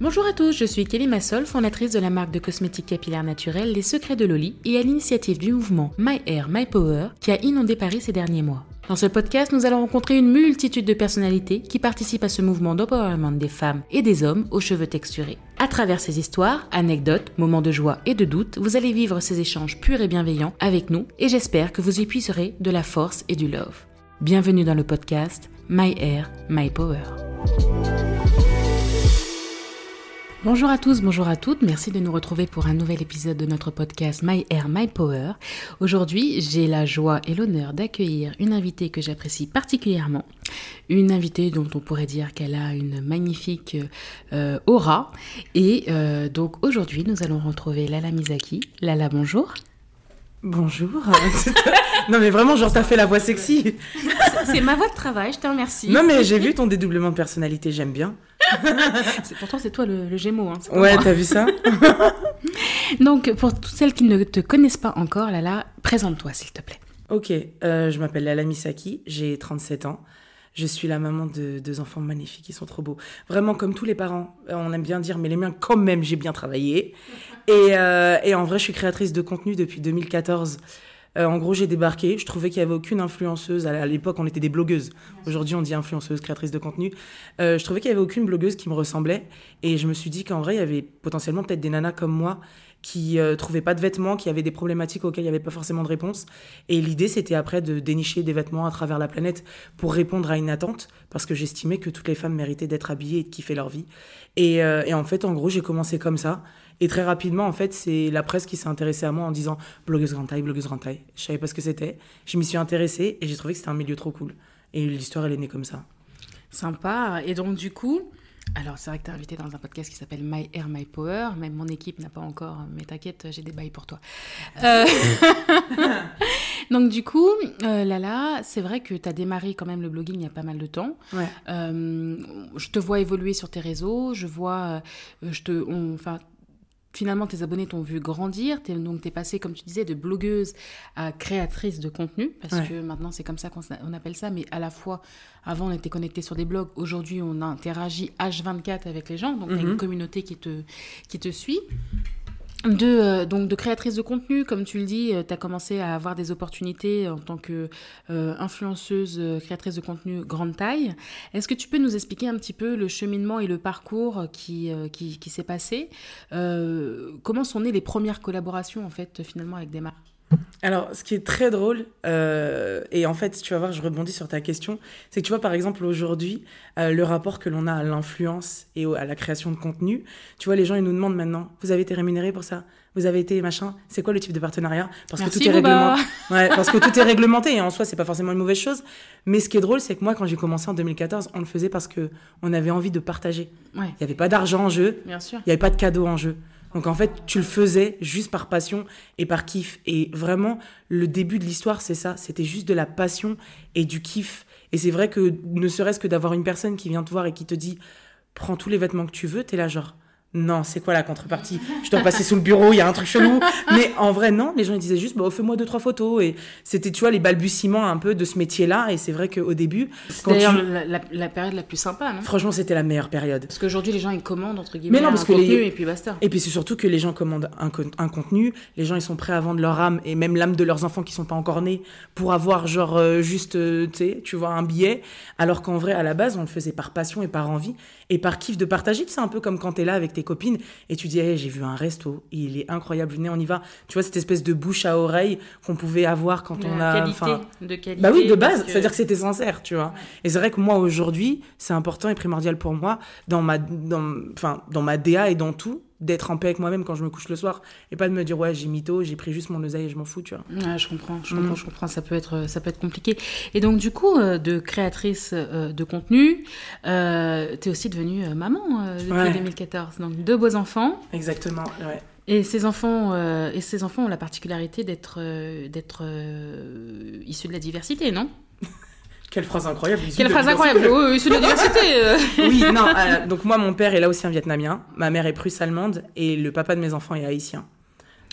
Bonjour à tous, je suis Kelly Massol, fondatrice de la marque de cosmétiques capillaires naturels Les Secrets de Loli et à l'initiative du mouvement My Hair, My Power qui a inondé Paris ces derniers mois. Dans ce podcast, nous allons rencontrer une multitude de personnalités qui participent à ce mouvement d'empowerment des femmes et des hommes aux cheveux texturés. À travers ces histoires, anecdotes, moments de joie et de doute, vous allez vivre ces échanges purs et bienveillants avec nous et j'espère que vous y puiserez de la force et du love. Bienvenue dans le podcast My Hair, My Power. Bonjour à tous, bonjour à toutes, merci de nous retrouver pour un nouvel épisode de notre podcast My Air, My Power. Aujourd'hui, j'ai la joie et l'honneur d'accueillir une invitée que j'apprécie particulièrement, une invitée dont on pourrait dire qu'elle a une magnifique euh, aura. Et euh, donc aujourd'hui, nous allons retrouver Lala Misaki. Lala, bonjour. Bonjour. non mais vraiment, genre t'as fait la voix sexy. C'est ma voix de travail, je te remercie. Non mais j'ai vu ton dédoublement de personnalité, j'aime bien. pourtant c'est toi le, Gémeaux. Hein, ouais, t'as vu ça Donc pour toutes celles qui ne te connaissent pas encore, Lala, présente-toi s'il te plaît. Ok, euh, je m'appelle Lala Misaki, j'ai 37 ans. Je suis la maman de deux enfants magnifiques, ils sont trop beaux. Vraiment comme tous les parents, euh, on aime bien dire, mais les miens quand même, j'ai bien travaillé. Et, euh, et en vrai, je suis créatrice de contenu depuis 2014. Euh, en gros, j'ai débarqué. Je trouvais qu'il n'y avait aucune influenceuse. À l'époque, on était des blogueuses. Aujourd'hui, on dit influenceuse, créatrice de contenu. Euh, je trouvais qu'il n'y avait aucune blogueuse qui me ressemblait. Et je me suis dit qu'en vrai, il y avait potentiellement peut-être des nanas comme moi qui euh, trouvaient pas de vêtements, qui avaient des problématiques auxquelles il n'y avait pas forcément de réponse. Et l'idée, c'était après de dénicher des vêtements à travers la planète pour répondre à une attente, parce que j'estimais que toutes les femmes méritaient d'être habillées et de kiffer leur vie. Et, et en fait, en gros, j'ai commencé comme ça. Et très rapidement, en fait, c'est la presse qui s'est intéressée à moi en disant blogueuse grande taille, blogueuse grande taille. Je savais pas ce que c'était. Je m'y suis intéressée et j'ai trouvé que c'était un milieu trop cool. Et l'histoire, elle est née comme ça. Sympa. Et donc, du coup, alors, c'est vrai que tu es invité dans un podcast qui s'appelle My Air, My Power. Même mon équipe n'a pas encore, mais t'inquiète, j'ai des bails pour toi. Euh, donc, du coup, euh, Lala, c'est vrai que tu as démarré quand même le blogging il y a pas mal de temps. Euh, je te vois évoluer sur tes réseaux. Je vois, je te, enfin, finalement, tes abonnés t'ont vu grandir. Es, donc, tu es passé, comme tu disais, de blogueuse à créatrice de contenu, parce que maintenant, c'est comme ça qu'on appelle ça. Mais à la fois, avant, on était connecté sur des blogs. Aujourd'hui, on interagit H24 avec les gens. Donc, tu as une mhm. communauté qui te, qui te suit de, euh, donc de créatrice de contenu, comme tu le dis, euh, tu as commencé à avoir des opportunités en tant que euh, influenceuse, créatrice de contenu grande taille. Est-ce que tu peux nous expliquer un petit peu le cheminement et le parcours qui, qui, qui s'est passé? Comment sont nées les premières collaborations, en fait, finalement, avec des marques alors, ce qui est très drôle, euh, et en fait, tu vas voir, je rebondis sur ta question, c'est que tu vois, par exemple, aujourd'hui, euh, le rapport que l'on a à l'influence et à la création de contenu, tu vois, les gens, ils nous demandent maintenant, vous avez été rémunéré pour ça? Vous avez été machin? C'est quoi le type de partenariat? Parce que tout est réglementé. Ouais, parce que tout est réglementé, et en soi, c'est pas forcément une mauvaise chose. Mais ce qui est drôle, c'est que moi, quand j'ai commencé en 2014, on le faisait parce que on avait envie de partager. Il n'y avait pas d'argent en jeu, il n'y avait pas de cadeaux en jeu. Donc en fait, tu le faisais juste par passion et par kiff. Et vraiment, le début de l'histoire, c'est ça. C'était juste de la passion et du kiff. Et c'est vrai que ne serait-ce que d'avoir une personne qui vient te voir et qui te dit, prends tous les vêtements que tu veux, t'es là genre, non, c'est quoi la contrepartie? Je dois passer sous le bureau, il y a un truc chelou. Mais en vrai, non, les gens ils disaient juste, bah, fais-moi deux, trois photos. Et c'était, tu vois, les balbutiements un peu de ce métier-là. Et c'est vrai qu'au début. C'est d'ailleurs la, période la plus sympa, non? Franchement, c'était la meilleure période. Parce qu'aujourd'hui, les gens ils commandent, entre guillemets, Mais non, parce un que contenu et puis basta. Et puis c'est surtout que les gens commandent un, un, contenu, les gens ils sont prêts à vendre leur âme et même l'âme de leurs enfants qui sont pas encore nés pour avoir, genre, euh, juste, euh, tu vois, un billet. Alors qu'en vrai, à la base, on le faisait par passion et par envie et par kiff de partager. C'est un peu comme quand tu es là avec tes copines et tu dis, j'ai vu un resto, il est incroyable, venez, on y va. Tu vois, cette espèce de bouche à oreille qu'on pouvait avoir quand on a. Qualité, de qualité. Bah oui, de base, c'est-à-dire que c'était sincère, tu vois. Et c'est vrai que moi, aujourd'hui, c'est important et primordial pour moi, dans ma, dans, enfin, dans ma DA et dans tout, d'être en paix avec moi-même quand je me couche le soir et pas de me dire ouais j'ai mytho j'ai pris juste mon oseille et je m'en fous tu vois. Ouais, je comprends je comprends mm. je comprends ça peut être ça peut être compliqué. Et donc du coup euh, de créatrice euh, de contenu euh, tu es aussi devenue euh, maman depuis 2014 donc deux beaux enfants. Exactement ouais. Et ces enfants et ces enfants ont la particularité d'être d'être issus de la diversité non? Quelle phrase incroyable. Quelle phrase incroyable. Oui, c'est la diversité. Euh. oui, non. Euh, donc moi, mon père est là aussi un Vietnamien. Ma mère est prusse-allemande et le papa de mes enfants est haïtien.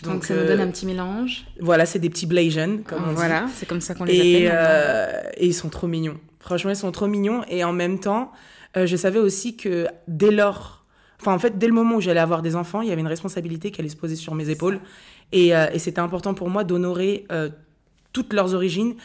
Donc, ça nous donne un petit mélange. Voilà, c'est des petits Blasian, comme on voilà, c'est comme ça qu'on les et, appelle. et ils sont trop mignons. Franchement, ils sont trop mignons. Et en même temps, je savais aussi que dès lors Enfin, en fait, dès le moment où j'allais avoir des enfants, il y avait une responsabilité qui allait se poser sur mes épaules. Et, et c'était important pour moi d'honorer toutes leurs origines,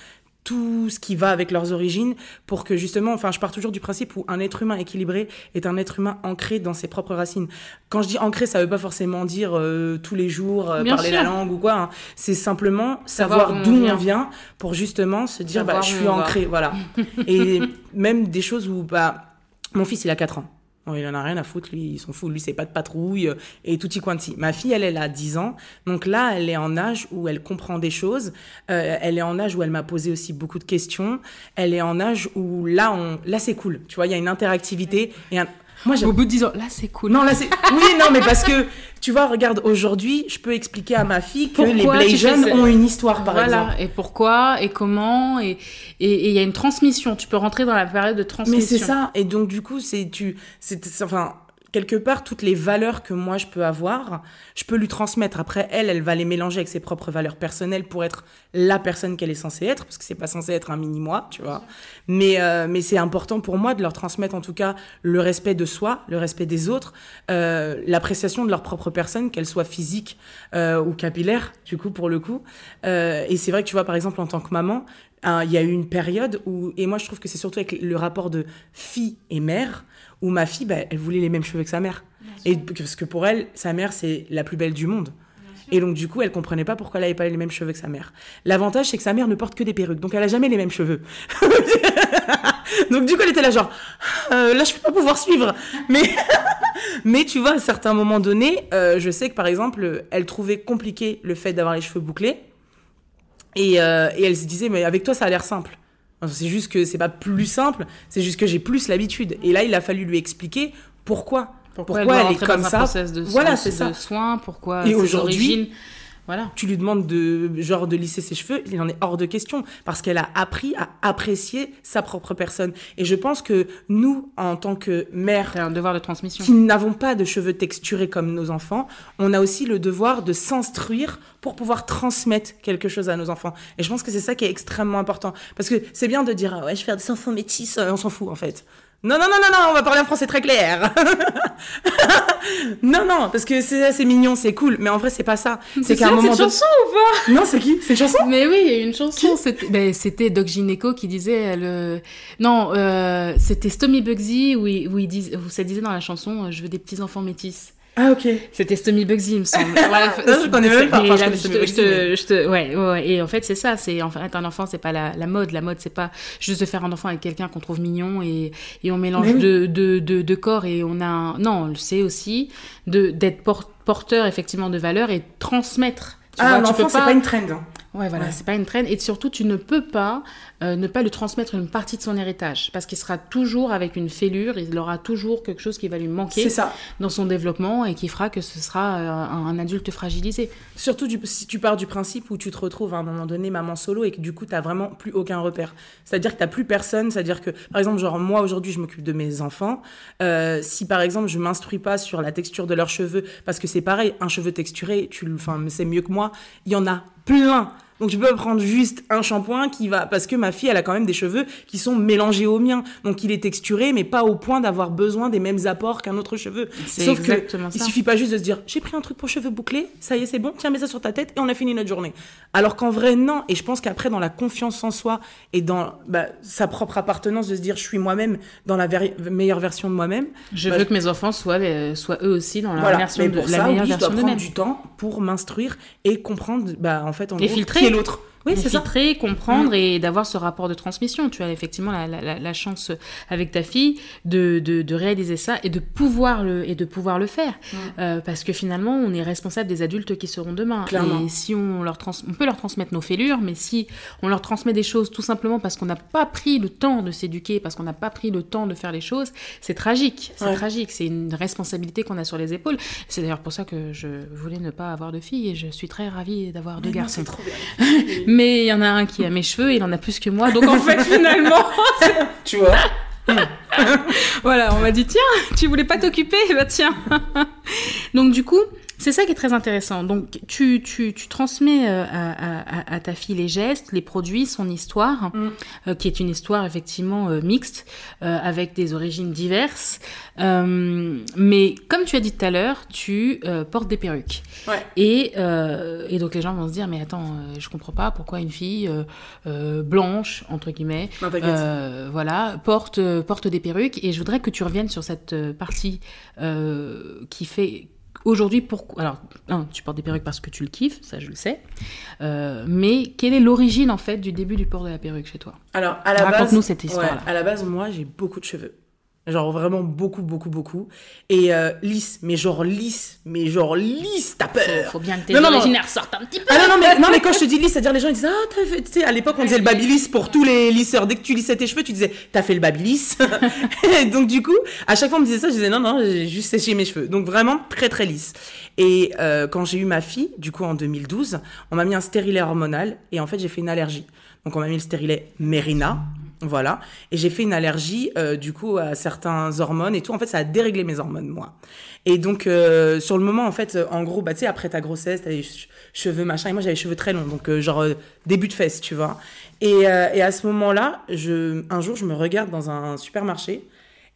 tout ce qui va avec leurs origines pour que justement, enfin, je pars toujours du principe où un être humain équilibré est un être humain ancré dans ses propres racines. Quand je dis ancré, ça veut pas forcément dire euh, tous les jours euh, parler la langue ou quoi. Hein. C'est simplement savoir, d'où on, vient pour justement se dire, bah, je suis ancré, voilà. Et même des choses où, bah, mon fils, il a 4 ans. Oh, il en a rien à foutre, lui, il s'en fout, lui, c'est pas de patrouille euh, et tout y quanti. Ma fille, elle, elle a 10 ans, donc là, elle est en âge où elle comprend des choses, euh, elle est en âge où elle m'a posé aussi beaucoup de questions, elle est en âge où là, on, là c'est cool, tu vois, il y a une interactivité et un, moi, Au bout de 10 ans, là, c'est cool. Non, là, c'est. Oui, non, mais parce que, tu vois, regarde, aujourd'hui, je peux expliquer à ma fille que les Blasians ont une histoire, par voilà. exemple. Et pourquoi, et comment, et il y a une transmission. Tu peux rentrer dans la période de transmission. Mais c'est ça. Et donc, du coup, c'est. tu c'est Enfin, quelque part, toutes les valeurs que moi je peux avoir, je peux lui transmettre. Après, elle, elle va les mélanger avec ses propres valeurs personnelles pour être la personne qu'elle est censée être, parce que c'est pas censé être un mini-moi, tu vois. Mais, euh, mais c'est important pour moi de leur transmettre en tout cas le respect de soi, le respect des autres, euh, l'appréciation de leur propre personne, qu'elle soit physique euh, ou capillaire, du coup, pour le coup. et c'est vrai que tu vois, par exemple, en tant que maman, il y a eu une période où, et moi je trouve que c'est surtout avec le rapport de fille et mère, où ma fille, bah, elle voulait les mêmes cheveux que sa mère. Et parce que pour elle, sa mère, c'est la plus belle du monde. Et donc, du coup, elle comprenait pas pourquoi elle n'avait pas les mêmes cheveux que sa mère. L'avantage, c'est que sa mère ne porte que des perruques. Donc, elle a jamais les mêmes cheveux. donc, du coup, elle était là, genre, euh, là, je peux pas pouvoir suivre. Mais, mais tu vois, à certains moments donnés, euh, je sais que, par exemple, elle trouvait compliqué le fait d'avoir les cheveux bouclés. Et, euh, et elle se disait, mais avec toi, ça a l'air simple. C'est juste que c'est pas plus simple, c'est juste que j'ai plus l'habitude. Et là, il a fallu lui expliquer pourquoi. Pourquoi, elle, est comme ça. De voilà, c'est ça. soins, pourquoi. Et aujourd'hui, voilà. Tu lui demandes de genre de lisser ses cheveux, il en est hors de question parce qu'elle a appris à apprécier sa propre personne. Et je pense que nous, en tant que mère, un devoir de transmission, qui n'avons pas de cheveux texturés comme nos enfants, on a aussi le devoir de s'instruire pour pouvoir transmettre quelque chose à nos enfants. Et je pense que c'est ça qui est extrêmement important parce que c'est bien de dire ah ouais je vais faire des enfants métis, on s'en fout en fait. Non, non, non, non, non, on va parler en français très clair. non, non, parce que c'est mignon, c'est cool, mais en vrai, c'est pas ça. C'est qu'à un moment. C'est une chanson ou pas? Non, c'est qui? C'est une chanson? Mais oui, il y a une chanson. Ben, c'était Doc Gineco qui disait. Le... Non, euh, c'était Stomy Bugsy où, il, où, il dis... où ça disait dans la chanson euh, Je veux des petits enfants métis. Ah, ok. C'était Stomy Bugsy, il me semble. Voilà, je connais même pas. Enfin, je, te, je ouais, ouais, et en fait, c'est ça. C'est, en fait, un enfant, c'est pas la, la, mode. La mode, c'est pas juste de faire un enfant avec quelqu'un qu'on trouve mignon et, et on mélange de, de, de, de, corps et on a un... Non, c'est aussi de, d'être porteur, effectivement, de valeurs et transmettre. Tu ah, l'enfant, c'est pas une trend. Ouais, voilà, c'est pas une traîne. Et surtout, tu ne peux pas euh, ne pas lui transmettre une partie de son héritage parce qu'il sera toujours avec une fêlure, il aura toujours quelque chose qui va lui manquer ça. dans son développement et qui fera que ce sera euh, un, adulte fragilisé. Surtout si tu pars du principe où tu te retrouves à un moment donné maman solo et que du coup, tu n'as vraiment plus aucun repère. C'est-à-dire que tu n'as plus personne. C'est-à-dire que, par exemple, genre moi aujourd'hui, je m'occupe de mes enfants. Euh, si par exemple, je m'instruis pas sur la texture de leurs cheveux, parce que c'est pareil, un cheveu texturé, tu, c'est mieux que moi, il y en a plein. Donc je peux prendre juste un shampoing qui va parce que ma fille elle a quand même des cheveux qui sont mélangés aux miens. Donc il est texturé mais pas au point d'avoir besoin des mêmes apports qu'un autre cheveu. Sauf que il suffit pas juste de se dire j'ai pris un truc pour cheveux bouclés, ça y est c'est bon, tiens mets ça sur ta tête et on a fini notre journée. Alors qu'en vrai non et je pense qu'après dans la confiance en soi et dans bah, sa propre appartenance de se dire je suis moi-même dans la meilleure version de moi-même. Je bah, veux que mes enfants soient, soient eux aussi dans la, version de, la meilleure version de Je dois prendre du temps pour m'instruire et comprendre bah en fait en et filtrer l'autre. Oui, c'est filtrer, comprendre mm. et d'avoir ce rapport de transmission. Tu as effectivement la, la, la chance avec ta fille de, de, de, réaliser ça et de pouvoir le, et de pouvoir le faire. Mm. Euh, parce que finalement, on est responsable des adultes qui seront demain. Clairement. Et si on leur trans... on peut leur transmettre nos fêlures, mais si on leur transmet des choses tout simplement parce qu'on n'a pas pris le temps de s'éduquer, parce qu'on n'a pas pris le temps de faire les choses, c'est tragique. C'est tragique. C'est une responsabilité qu'on a sur les épaules. C'est d'ailleurs pour ça que je voulais ne pas avoir de fille et je suis très ravie d'avoir deux garçons. Trop bien. mais il y en a un qui a mes cheveux, il en a plus que moi. Donc en fait, finalement. tu vois Voilà, on m'a dit tiens, tu voulais pas t'occuper? Bah tiens. Donc du coup, C'est ça qui est très intéressant. Donc, tu, tu, tu transmets euh, à, à, ta fille les gestes, les produits, son histoire, mm. euh, qui est une histoire effectivement euh, mixte, avec des origines diverses. mais comme tu as dit tout à l'heure, tu portes des perruques. Ouais. Et, et, donc, les gens vont se dire, mais attends, je comprends pas pourquoi une fille blanche, entre guillemets, voilà, porte, porte des perruques. Et je voudrais que tu reviennes sur cette partie qui fait Aujourd'hui, pourquoi Alors, un, tu portes des perruques parce que tu le kiffes, ça je le sais. Euh, mais quelle est l'origine en fait du début du port de la perruque chez toi? Alors, à la Raconte-nous cette histoire-là. à la base, moi, j'ai beaucoup de cheveux. Genre vraiment beaucoup, beaucoup, beaucoup. Et euh, lisse, mais genre lisse, mais genre lisse, t'as peur. Faut, bien que tes non, originaires sortent un petit peu. Ah non, non, mais, non, mais quand je te dis lisse, c'est-à-dire les gens ils disent Ah, t'as fait. Tu sais, à l'époque, on disait le babyliss pour tous les lisseurs. Dès que tu lissais tes cheveux, tu disais T'as fait le babyliss. Donc, du coup, à chaque fois, on me disait ça, je disais Non, non, j'ai juste séché mes cheveux. Donc, vraiment très, très lisse. Et euh, quand j'ai eu ma fille, du coup, en 2012, on m'a mis un stérilet hormonal et en fait, j'ai fait une allergie. Donc, on m'a mis le stérilet Merina. Voilà. Et j'ai fait une allergie, euh, du coup, à certains hormones et tout. En fait, ça a déréglé mes hormones, moi. Et donc, euh, sur le moment, en fait, en gros, bah, tu sais, après ta grossesse, t'as les cheveux, machin. Et moi, j'avais les cheveux très longs. Donc, euh, genre, début de fesse, tu vois. Et, et à ce moment-là, je, un jour, je me regarde dans un supermarché.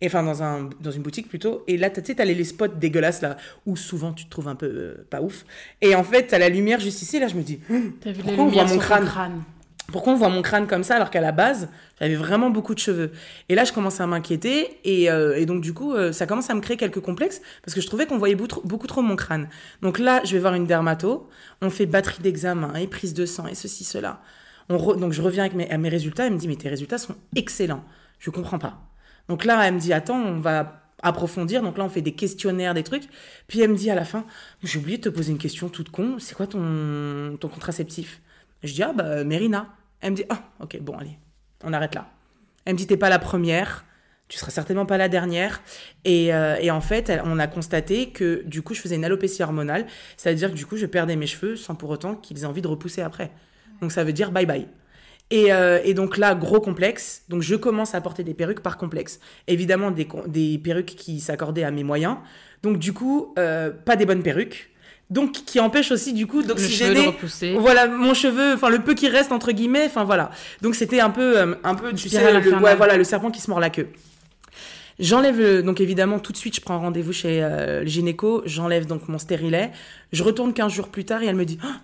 Enfin, dans, un, dans une boutique plutôt. Et là, tu sais, t'as les, les spots dégueulasses, là, où souvent tu te trouves un peu pas ouf. Et en fait, t'as la lumière juste ici. Là, je me dis, t'as vu la lumière mon crâne? Pourquoi on voit mon crâne comme ça alors qu'à la base, j'avais vraiment beaucoup de cheveux? Et là, je commence à m'inquiéter et, euh, donc du coup, euh, ça commence à me créer quelques complexes parce que je trouvais qu'on voyait beaucoup trop, mon crâne. Donc là, je vais voir une dermato, on fait batterie d'examen et prise de sang et ceci, cela. On donc je reviens avec mes, mes résultats, elle me dit mais tes résultats sont excellents. Je comprends pas. Donc là, elle me dit attends, on va approfondir. Donc là, on fait des questionnaires, des trucs. Puis elle me dit à la fin, j'ai oublié de te poser une question toute con. C'est quoi ton, ton contraceptif? Je dis, ah bah, Mérina. Elle me dit, ah, ok, bon, allez, on arrête là. Elle me dit, t'es pas la première, tu seras certainement pas la dernière. Et, euh, et en fait, on a constaté que du coup, je faisais une alopécie hormonale, c'est-à-dire que du coup, je perdais mes cheveux sans pour autant qu'ils aient envie de repousser après. Donc ça veut dire bye bye. Et, euh, et, donc là, gros complexe. Donc je commence à porter des perruques par complexe. Évidemment, des, des perruques qui s'accordaient à mes moyens. Donc du coup, euh, pas des bonnes perruques donc qui empêche aussi du coup d'oxygéner voilà mon cheveu enfin le peu qui reste entre guillemets enfin voilà. Donc c'était un peu euh, un peu tu sais le, voilà le serpent qui se mord la queue. J'enlève donc évidemment tout de suite, je prends rendez-vous chez euh, le gynéco, j'enlève donc mon stérilet, je retourne 15 jours plus tard et elle me dit «Ah,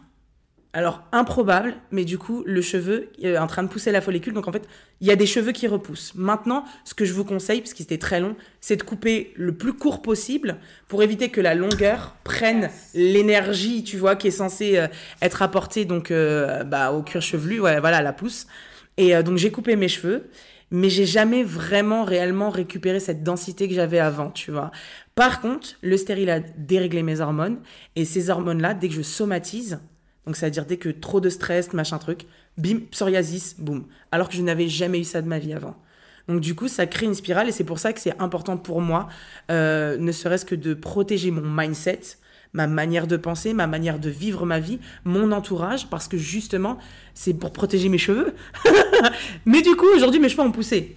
alors, improbable, mais du coup, le cheveu est en train de pousser la follicule. Donc, en fait, il y a des cheveux qui repoussent. Maintenant, ce que je vous conseille, parce qu'il était très long, c'est de couper le plus court possible pour éviter que la longueur prenne l'énergie, tu vois, qui est censée euh, être apportée donc, euh, bah, au cuir chevelu, ouais, voilà, la pousse. Et euh, donc, j'ai coupé mes cheveux, mais j'ai jamais vraiment, réellement récupéré cette densité que j'avais avant, tu vois. Par contre, le stérile a déréglé mes hormones, et ces hormones-là, dès que je somatise, donc, c'est-à-dire dès que trop de stress, machin truc, bim, psoriasis, boum. Alors que je n'avais jamais eu ça de ma vie avant. Donc, du coup, ça crée une spirale et c'est pour ça que c'est important pour moi, euh, ne serait-ce que de protéger mon mindset, ma manière de penser, ma manière de vivre ma vie, mon entourage, parce que justement, c'est pour protéger mes cheveux. Mais du coup, aujourd'hui, mes cheveux ont poussé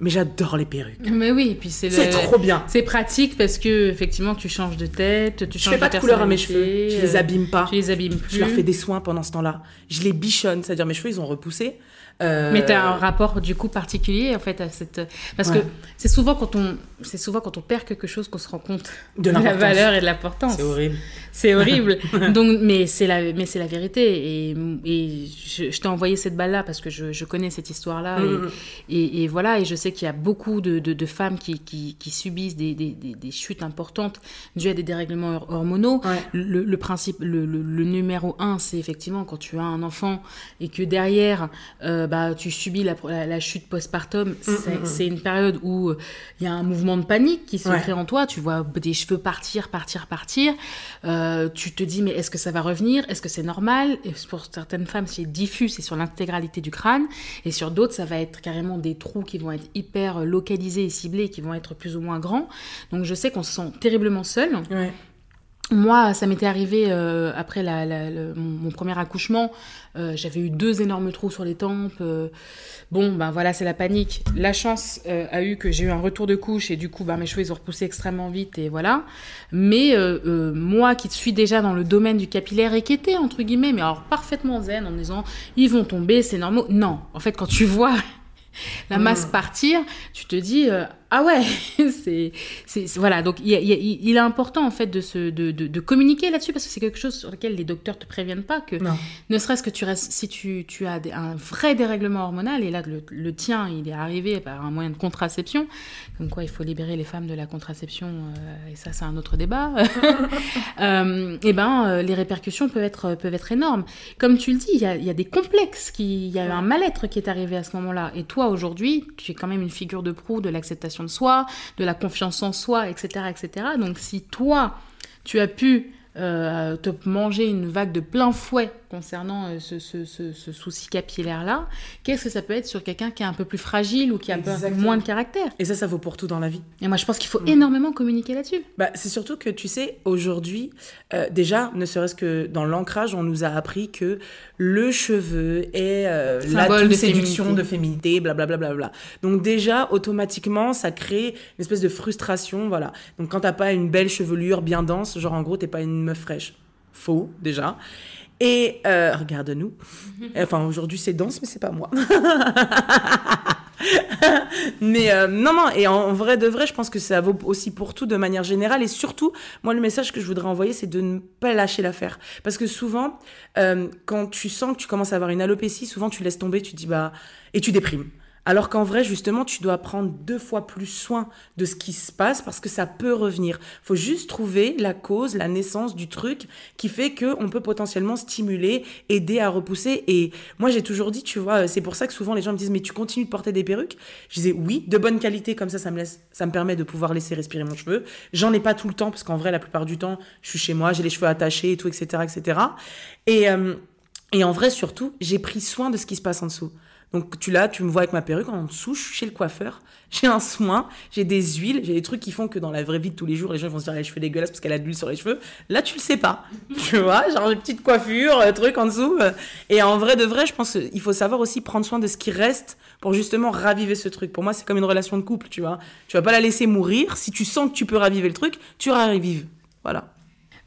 mais j'adore les perruques. Mais oui, puis c'est C'est trop bien. C'est pratique parce que effectivement tu changes de tête, tu changes Je fais pas de, couleur à mes cheveux, je les abîme pas. Je les abîme plus. Je leur fais des soins pendant ce temps-là. Je les bichonne, c'est-à-dire mes cheveux ils ont repoussé. Euh... Mais tu as un rapport du coup particulier en fait à cette parce que c'est souvent quand on c'est souvent quand on perd quelque chose qu'on se rend compte de, la valeur et de l'importance. C'est horrible. C'est horrible. Donc mais c'est la mais c'est la vérité et, et je, je t'ai envoyé cette balle là parce que je, je connais cette histoire là mm. et, et, voilà et je sais qu'il y a beaucoup de, de, de femmes qui, qui, qui subissent des, des, des, chutes importantes dues à des dérèglements hormonaux. Le, le, principe le, le, numéro un c'est effectivement quand tu as un enfant et que derrière euh, bah, tu subis la, la, chute postpartum, mm, mm, c'est une période où il y a un mouvement de panique qui se crée en toi. Tu vois des cheveux partir, partir, partir. Euh, tu te dis, mais est-ce que ça va revenir? Est-ce que c'est normal? Pour certaines femmes, c'est diffus, c'est sur l'intégralité du crâne. Et sur d'autres, ça va être carrément des trous qui vont être hyper localisés et ciblés, qui vont être plus ou moins grands. Donc je sais qu'on se sent terriblement seul. Moi, ça m'était arrivé euh, après la, mon, premier accouchement. Euh, j'avais eu deux énormes trous sur les tempes. Euh. bon, ben voilà, c'est la panique. La chance a eu que j'ai eu un retour de couche et du coup, ben, mes cheveux, ils ont repoussé extrêmement vite et voilà. Mais moi qui suis déjà dans le domaine du capillaire et qui était, entre guillemets, mais alors parfaitement zen en disant, ils vont tomber, c'est normal. Non, en fait, quand tu vois la masse mm. partir, tu te dis ah ouais, c'est, c'est, voilà. Donc il, il, est important en fait de, se, de, de, communiquer là-dessus parce que c'est quelque chose sur lequel les docteurs te préviennent pas que ne serait-ce que tu restes, si tu, tu as un vrai dérèglement hormonal et là le, le, tien il est arrivé par un moyen de contraception, comme quoi il faut libérer les femmes de la contraception euh, et ça c'est un autre débat. euh, et ben euh, les répercussions peuvent être peuvent être énormes. Comme tu le dis, il y a, y a des complexes, qui, il y a un mal-être qui est arrivé à ce moment-là. Et toi aujourd'hui, tu es quand même une figure de proue de l'acceptation de soi, de la confiance en soi, etc., etc. Donc si toi, tu as pu euh, te manger une vague de plein fouet concernant euh, ce, ce, souci capillaire-là, qu'est-ce que ça peut être sur quelqu'un qui est un peu plus fragile ou qui a moins de caractère? Et ça, ça vaut pour tout dans la vie. Et moi, je pense qu'il faut mm. énormément communiquer là-dessus. Bah, c'est surtout que, tu sais, aujourd'hui, euh, déjà, ne serait-ce que dans l'ancrage, on nous a appris que le cheveu est la de séduction, de féminité, blablabla. Bla, bla, bla, Donc déjà, automatiquement, ça crée une espèce de frustration, voilà. Donc quand t'as pas une belle chevelure bien dense, genre en gros, t'es pas une meuf fraîche. Faux, déjà. Et euh, regarde-nous. Enfin, aujourd'hui, c'est dense, mais c'est pas moi. mais euh, non, non, et en vrai de vrai, je pense que ça vaut aussi pour tout de manière générale. Et surtout, moi, le message que je voudrais envoyer, c'est de ne pas lâcher l'affaire. Parce que souvent, euh, quand tu sens que tu commences à avoir une alopécie, souvent tu laisses tomber, tu dis, bah, et tu déprimes. Alors qu'en vrai, justement, tu dois prendre deux fois plus soin de ce qui se passe parce que ça peut revenir. faut juste trouver la cause, la naissance du truc qui fait qu'on peut potentiellement stimuler, aider à repousser. Et moi, j'ai toujours dit, tu vois, c'est pour ça que souvent les gens me disent, mais tu continues de porter des perruques? Je disais, oui, de bonne qualité, comme ça, ça me, laisse, ça me permet de pouvoir laisser respirer mon cheveu. J'en ai pas tout le temps parce qu'en vrai, la plupart du temps, je suis chez moi, j'ai les cheveux attachés et tout, etc. etc. Et, euh, et en vrai, surtout, j'ai pris soin de ce qui se passe en dessous. Donc tu là, tu me vois avec ma perruque en dessous, je suis chez le coiffeur, j'ai un soin, j'ai des huiles, j'ai des trucs qui font que dans la vraie vie de tous les jours, les gens vont se dire les cheveux dégueulasses parce qu'elle a de l'huile sur les cheveux. Là, tu le sais pas. tu vois, genre une petite coiffure, un truc en dessous. Euh. Et en vrai de vrai, je pense qu'il faut savoir aussi prendre soin de ce qui reste pour justement raviver ce truc. Pour moi, c'est comme une relation de couple, tu vois. Tu vas pas la laisser mourir. Si tu sens que tu peux raviver le truc, tu ravives. Voilà.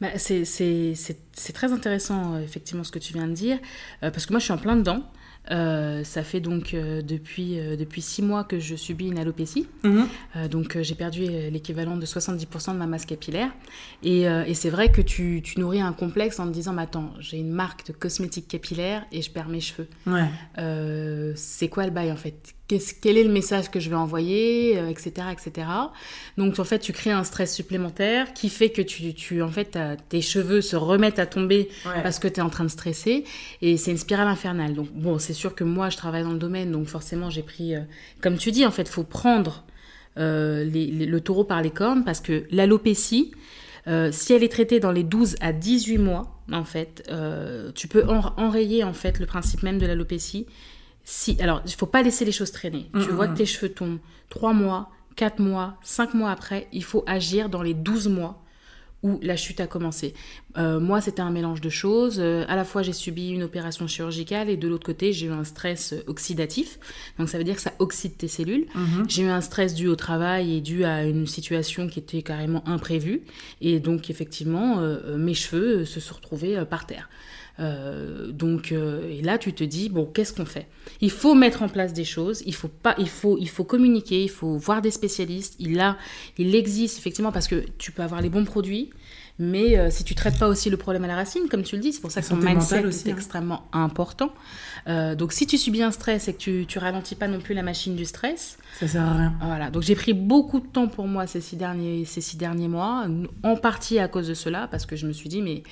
Bah, c'est très intéressant, euh, effectivement, ce que tu viens de dire, euh, parce que moi, je suis en plein dedans. Euh, ça fait donc euh, depuis, euh, depuis six mois que je subis une alopécie. Mhm. donc j'ai perdu l'équivalent de 70% de ma masse capillaire. Et, et c'est vrai que tu, tu, nourris un complexe en te disant, mais attends, j'ai une marque de cosmétiques capillaires et je perds mes cheveux. Ouais. c'est quoi le bail en fait? Quel est le message que je vais envoyer, etc., euh, etc. Donc en fait, tu crées un stress supplémentaire qui fait que tu, tu en fait, tes cheveux se remettent à tomber parce que tu es en train de stresser et c'est une spirale infernale. Donc bon, c'est sûr que moi, je travaille dans le domaine, donc forcément, j'ai pris, euh, comme tu dis, en fait, faut prendre euh, le taureau par les cornes parce que l'alopécie, si elle est traitée dans les 12 à 18 mois, en fait, tu peux enrayer en fait le principe même de l'alopécie si, alors, il faut pas laisser les choses traîner. tu vois que tes cheveux tombent 3 mois, 4 mois, 5 mois après, il faut agir dans les 12 mois où la chute a commencé. Euh, moi, c'était un mélange de choses. Euh, à la fois, j'ai subi une opération chirurgicale et de l'autre côté, j'ai eu un stress oxydatif. Donc, ça veut dire que ça oxyde tes cellules. J'ai eu un stress dû au travail et dû à une situation qui était carrément imprévue. Et donc, effectivement, euh, mes cheveux se sont retrouvés par terre. Euh, donc, euh, et là, tu te dis, bon, qu'est-ce qu'on fait? Il faut mettre en place des choses, il faut, pas, il, faut, il faut communiquer, il faut voir des spécialistes. Il, a, il existe effectivement parce que tu peux avoir les bons produits, mais euh, si tu traites pas aussi le problème à la racine, comme tu le dis, c'est pour ça que son mindset aussi, est hein. extrêmement important. donc si tu subis un stress et que tu, tu ralentis pas non plus la machine du stress, ça sert à rien. Voilà. Donc j'ai pris beaucoup de temps pour moi ces six derniers, ces six derniers mois, en partie à cause de cela, parce que je me suis dit mais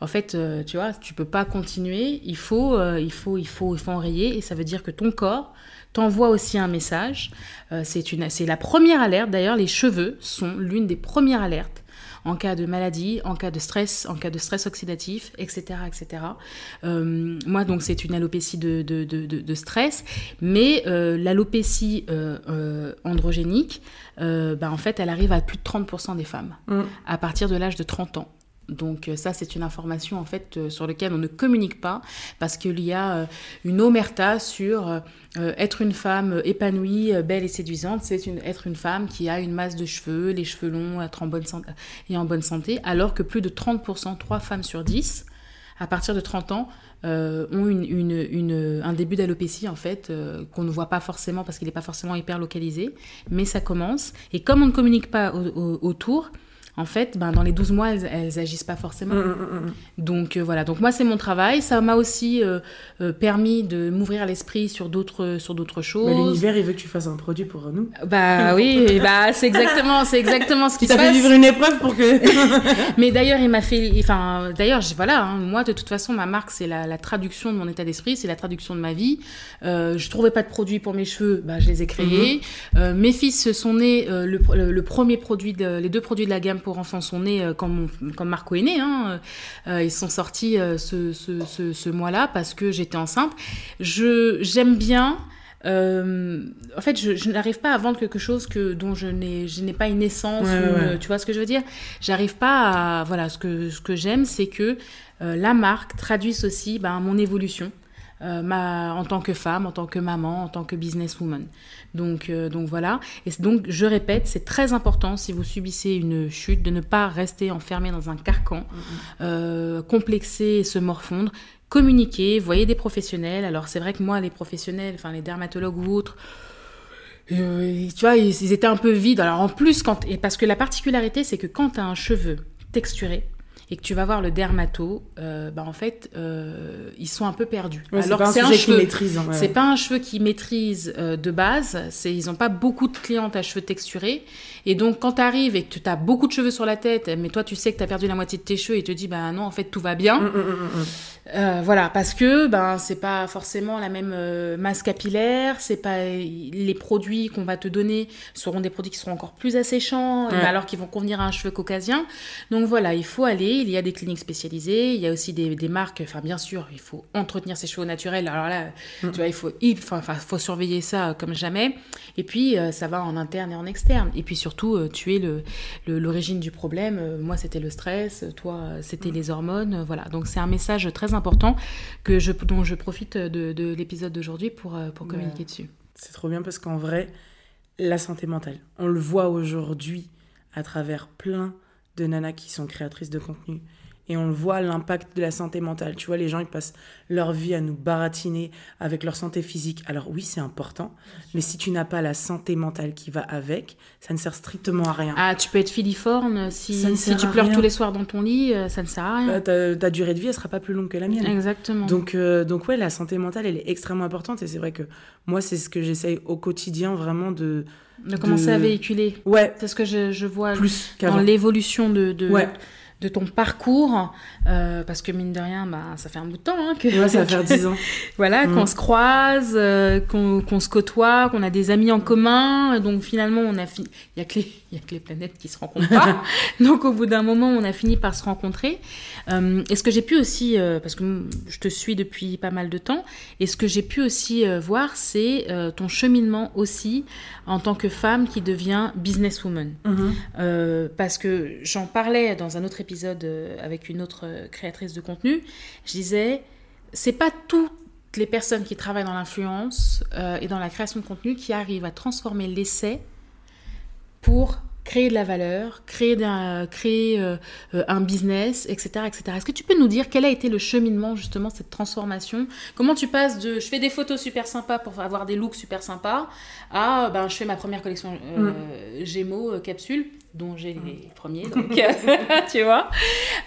en fait, euh, tu vois, tu peux pas continuer. Il faut, euh, il faut, il faut, il faut enrayer. Et ça veut dire que ton corps t'envoie aussi un message. Euh, c'est une, c'est la première alerte. D'ailleurs, les cheveux sont l'une des premières alertes en cas de maladie, en cas de stress, en cas de stress oxydatif, etc. etc. moi, donc, c'est une alopécie de, de, de, de stress, mais l'alopécie androgénique, bah, en fait, elle arrive à plus de 30% des femmes, mm. à partir de l'âge de 30 ans. Donc ça, c'est une information en fait sur laquelle on ne communique pas parce qu'il y a une omerta sur être une femme épanouie, belle et séduisante. C'est être une femme qui a une masse de cheveux, les cheveux longs, être en bonne santé, et en bonne santé, alors que plus de 30%, 3 femmes sur 10, à partir de 30 ans, euh, ont une, une, un début d'alopécie en fait euh, qu'on ne voit pas forcément parce qu'il n'est pas forcément hyper localisé, mais ça commence. Et comme on ne communique pas autour, en fait, ben, dans les 12 mois, elles, elles agissent pas forcément. Mm, mm, mm, donc euh, voilà, donc moi c'est mon travail. Ça m'a aussi euh, euh, permis de m'ouvrir l'esprit sur d'autres sur d'autres choses. Mais l'univers, il veut que tu fasses un produit pour nous. Bah oui, bah c'est exactement c'est exactement ce qui se passe. Ça fait vivre une épreuve pour que. Mais d'ailleurs, il m'a fait, enfin d'ailleurs, voilà, hein, moi de toute façon, ma marque c'est la, la, traduction de mon état d'esprit, c'est la traduction de ma vie. Euh, je trouvais pas de produit pour mes cheveux, bah je les ai créés. Mm-hmm. mes fils sont nés le, le, premier produit, de, les deux produits de la gamme pour enfants sont nés comme, comme Marco est né. Hein. Euh, ils sont sortis euh, ce, ce, ce, mois-là parce que j'étais enceinte. Je, j'aime bien. Euh, en fait, je, n'arrive pas à vendre quelque chose que, dont je n'ai, je n'ai pas une essence. tu vois ce que je veux dire? J'arrive pas à. Voilà, ce que, ce que j'aime, c'est que la marque traduise aussi ben, mon évolution. Euh, ma, en tant que femme, en tant que maman, en tant que businesswoman. Donc, euh, donc voilà. Et donc, je répète, c'est très important si vous subissez une chute de ne pas rester enfermé dans un carcan, mm-hmm. euh, complexé et se morfondre. Communiquer, voyez des professionnels. Alors, c'est vrai que moi, les professionnels, enfin les dermatologues ou autres, tu vois, ils, ils, étaient un peu vides. Alors en plus, quand, et parce que la particularité, c'est que quand tu as un cheveu texturé, et que tu vas voir le dermato, euh, bah en fait, euh, ils sont un peu perdus. Alors c'est un, cheveu maîtrise. Hein, c'est pas un cheveu qui maîtrise euh, de base. C'est ils n'ont pas beaucoup de clientes à cheveux texturés. Et donc quand tu arrives et que tu as beaucoup de cheveux sur la tête, mais toi tu sais que tu as perdu la moitié de tes cheveux et te dis bah non en fait tout va bien. Hum, hum, hum, euh, voilà, parce que ben c'est pas forcément la même masse capillaire, c'est pas les produits qu'on va te donner seront des produits qui seront encore plus asséchants, alors qu'ils vont convenir à un cheveu caucasien. Donc voilà, il faut aller. Il y a des cliniques spécialisées, il y a aussi des, des marques. Enfin bien sûr, il faut entretenir ses cheveux naturels. Alors là, mm. tu vois, il faut, enfin, faut surveiller ça comme jamais. Et puis euh, ça va en interne et en externe. Et puis surtout, tu es le l'origine du problème. Moi, c'était le stress. Toi, c'était mm. les hormones. Voilà. Donc c'est un message très important que je, dont je profite de, l'épisode d'aujourd'hui pour, euh, pour communiquer dessus. C'est trop bien parce qu'en vrai, la santé mentale, on le voit aujourd'hui à travers plein de nanas qui sont créatrices de contenu, et on le voit l'impact de la santé mentale. Tu vois, les gens, ils passent leur vie à nous baratiner avec leur santé physique. Alors oui, c'est important, mais si tu n'as pas la santé mentale qui va avec, ça ne sert strictement à rien. Ah, tu peux être filiforme si, si tu pleures tous les soirs dans ton lit, euh, ça ne sert à rien. Bah, ta, durée de vie, elle sera pas plus longue que la mienne. Exactement. Donc, euh, donc ouais, la santé mentale, elle est extrêmement importante, et c'est vrai que moi, c'est ce que j'essaye au quotidien vraiment de... De commencer à véhiculer. Ouais. C'est ce que je, je vois Plus dans l'évolution de... de... Ouais de ton parcours, euh, parce que mine de rien, bah, ça fait un bout de temps hein, que ça va faire 10 ans. voilà, mm. qu'on se croise, euh, qu'on se côtoie, qu'on a des amis en commun, donc finalement on a fini. Il y a que les, y a que les planètes qui se rencontrent pas, donc au bout d'un moment on a fini par se rencontrer. Euh, et ce que j'ai pu aussi, parce que je te suis depuis pas mal de temps, et ce que j'ai pu aussi voir, c'est ton cheminement aussi en tant que femme qui devient businesswoman, mm-hmm. parce que j'en parlais dans un autre épisode épisode euh, avec une autre euh, créatrice de contenu, je disais, c'est pas toutes les personnes qui travaillent dans l'influence euh, et dans la création de contenu qui arrivent à transformer l'essai pour créer de la valeur, créer, un, créer un business, etc. etc. Est-ce que tu peux nous dire quel a été le cheminement, justement, cette transformation? Comment tu passes de je fais des photos super sympas pour avoir des looks super sympas à ben, je fais ma première collection mm. Gémeaux capsule dont j'ai les premiers, donc tu vois.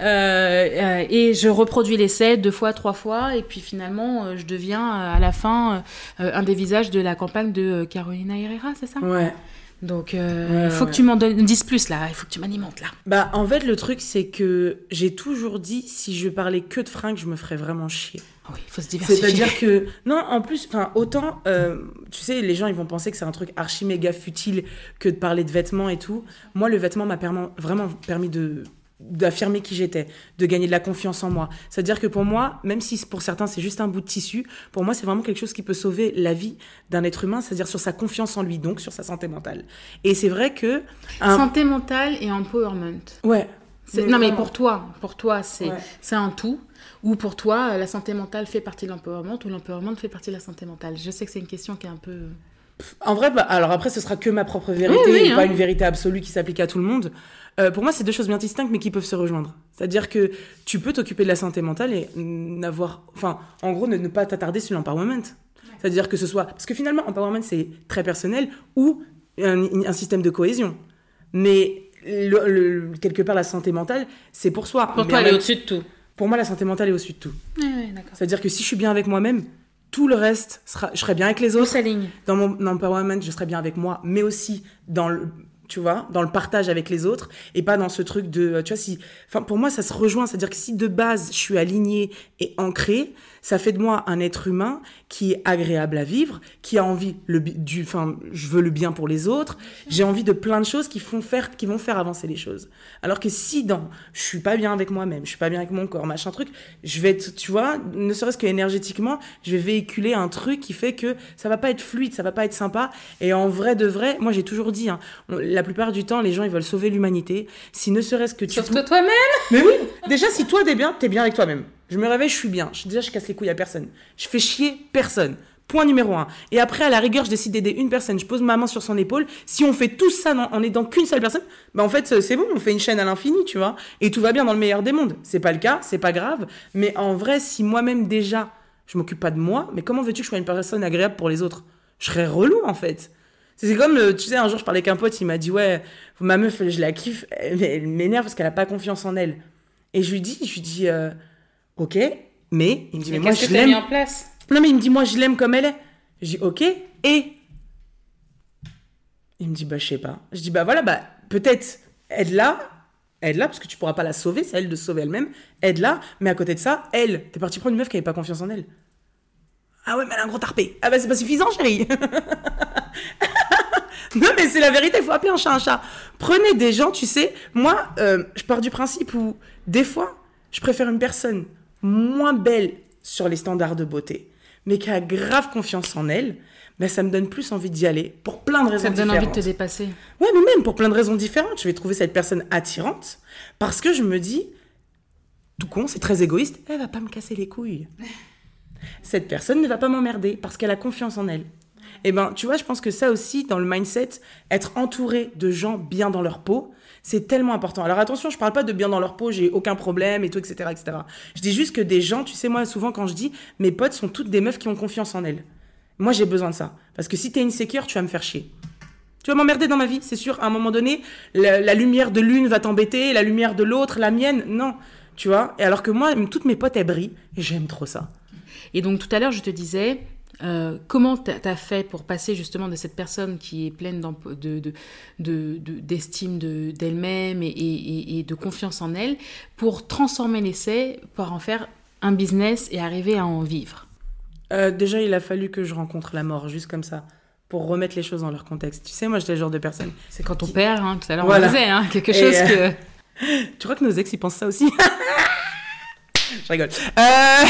Euh, euh, et je reproduis l'essai deux fois, trois fois, et puis finalement, euh, je deviens à la fin un des visages de la campagne de Carolina Herrera, c'est ça? Ouais. Donc, il faut que tu m'en dises plus là, il faut que tu m'alimentes là. Bah, en fait, le truc, c'est que j'ai toujours dit, si je parlais que de fringues, je me ferais vraiment chier. Ah oui, il faut se diversifier. C'est-à-dire que, non, en plus, enfin, autant, euh, tu sais, les gens, ils vont penser que c'est un truc archi méga futile que de parler de vêtements et tout. Moi, le vêtement m'a vraiment permis de d'affirmer qui j'étais, de gagner de la confiance en moi. C'est-à-dire que pour moi, même si pour certains c'est juste un bout de tissu, pour moi c'est vraiment quelque chose qui peut sauver la vie d'un être humain, c'est-à-dire sur sa confiance en lui, donc sur sa santé mentale. Et c'est vrai que... Santé mentale et empowerment. Ouais. Non, mais pour toi, pour toi, c'est c'est un tout. Ou pour toi, la santé mentale fait partie de l'empowerment ou l'empowerment fait partie de la santé mentale Je sais que c'est une question qui est un peu. En vrai, bah, alors après, ce sera que ma propre vérité, et pas hein. une vérité absolue qui s'applique à tout le monde. Euh, pour moi, c'est deux choses bien distinctes, mais qui peuvent se rejoindre. C'est-à-dire que tu peux t'occuper de la santé mentale et n'avoir. Enfin, en gros, ne, pas t'attarder sur l'empowerment. C'est-à-dire que ce soit. Parce que finalement, empowerment, c'est très personnel ou un, système de cohésion. Mais le, quelque part, la santé mentale, c'est pour soi. Pour toi, elle est au-dessus de tout. Pour moi, la santé mentale est au-dessus de tout. C'est-à-dire que si je suis bien avec moi-même, tout le reste, sera, je serai bien avec les autres. Dans mon empowerment, je serai bien avec moi, mais aussi dans le, tu vois, dans le partage avec les autres et pas dans ce truc de, tu vois, si, enfin, pour moi, ça se rejoint. C'est-à-dire que si de base, je suis alignée et ancrée, ça fait de moi un être humain qui est agréable à vivre, qui a envie le du, enfin, je veux le bien pour les autres. J'ai envie de plein de choses qui font faire, qui vont faire avancer les choses. Alors que si dans, je suis pas bien avec moi-même, je suis pas bien avec mon corps, machin truc, je vais être, tu vois, ne serait-ce que énergétiquement, je vais véhiculer un truc qui fait que ça va pas être fluide, ça va pas être sympa. Et en vrai de vrai, moi j'ai toujours dit, hein, la plupart du temps, les gens ils veulent sauver l'humanité. Si ne serait-ce que tu. Sauve-toi toi-même. Mais oui. Déjà, si toi t'es bien, t'es bien avec toi-même. Je me réveille, je suis bien. Déjà, je casse les couilles à personne. Je fais chier personne. Point numéro un. Et après, à la rigueur, je décide d'aider une personne. Je pose ma main sur son épaule. Si on fait tout ça en aidant qu'une seule personne, bah en fait, c'est bon, on fait une chaîne à l'infini, tu vois. Et tout va bien dans le meilleur des mondes. C'est pas le cas, c'est pas grave. Mais en vrai, si moi-même déjà, je m'occupe pas de moi, mais comment veux-tu que je sois une personne agréable pour les autres? Je serais relou, en fait. C'est comme, euh, tu sais, un jour, je parlais avec un pote, il m'a dit, ouais, ma meuf, je la kiffe, elle, m'énerve parce qu'elle a pas confiance en elle. Et je lui dis, je lui dis, euh, Ok, mais il me dit, mais, moi je l'aime. en place? Non, mais il me dit, moi je l'aime comme elle est. Je dis, ok, et Il me dit, bah je sais pas. Je dis, bah voilà, bah peut-être aide-la, aide-la, parce que tu pourras pas la sauver, c'est elle de sauver elle-même, aide-la, mais à côté de ça, elle, t'es parti prendre une meuf qui avait pas confiance en elle. Ah ouais, mais elle a un gros tarpé. Ah bah c'est pas suffisant, chérie. non, mais c'est la vérité, il faut appeler un chat un chat. Prenez des gens, tu sais, moi, euh, je pars du principe où, des fois, je préfère une personne moins belle sur les standards de beauté, mais qui a grave confiance en elle, mais ça me donne plus envie d'y aller pour plein de raisons différentes. Ça te donne envie de te dépasser. Ouais, mais même pour plein de raisons différentes. Je vais trouver cette personne attirante parce que je me dis, tout con, c'est très égoïste, elle va pas me casser les couilles. Cette personne ne va pas m'emmerder parce qu'elle a confiance en elle. Et eh ben, tu vois, je pense que ça aussi, dans le mindset, être entouré de gens bien dans leur peau, c'est tellement important. Alors attention, je parle pas de bien dans leur peau, j'ai aucun problème et tout, etc., etc. Je dis juste que des gens, tu sais, moi, souvent quand je dis, mes potes sont toutes des meufs qui ont confiance en elles. Moi, j'ai besoin de ça. Parce que si t'es insécure, tu vas me faire chier. Tu vas m'emmerder dans ma vie, c'est sûr. À un moment donné, la, lumière de l'une va t'embêter, la lumière de l'autre, la mienne, non. Tu vois? Et alors que moi, toutes mes potes, elles brillent. J'aime trop ça. Et donc, tout à l'heure, je te disais, euh, comment tu as fait pour passer justement de cette personne qui est pleine d'estime de, d'elle-même et, de confiance en elle pour transformer l'essai, pour en faire un business et arriver à en vivre? Euh, Déjà, il a fallu que je rencontre la mort, juste comme ça, pour remettre les choses dans leur contexte. Tu sais, moi, j'étais le genre de personne. C'est quand on perd, hein, tout à l'heure on disait, hein, quelque chose que. tu crois que nos ex, ils pensent ça aussi? Je rigole. Euh,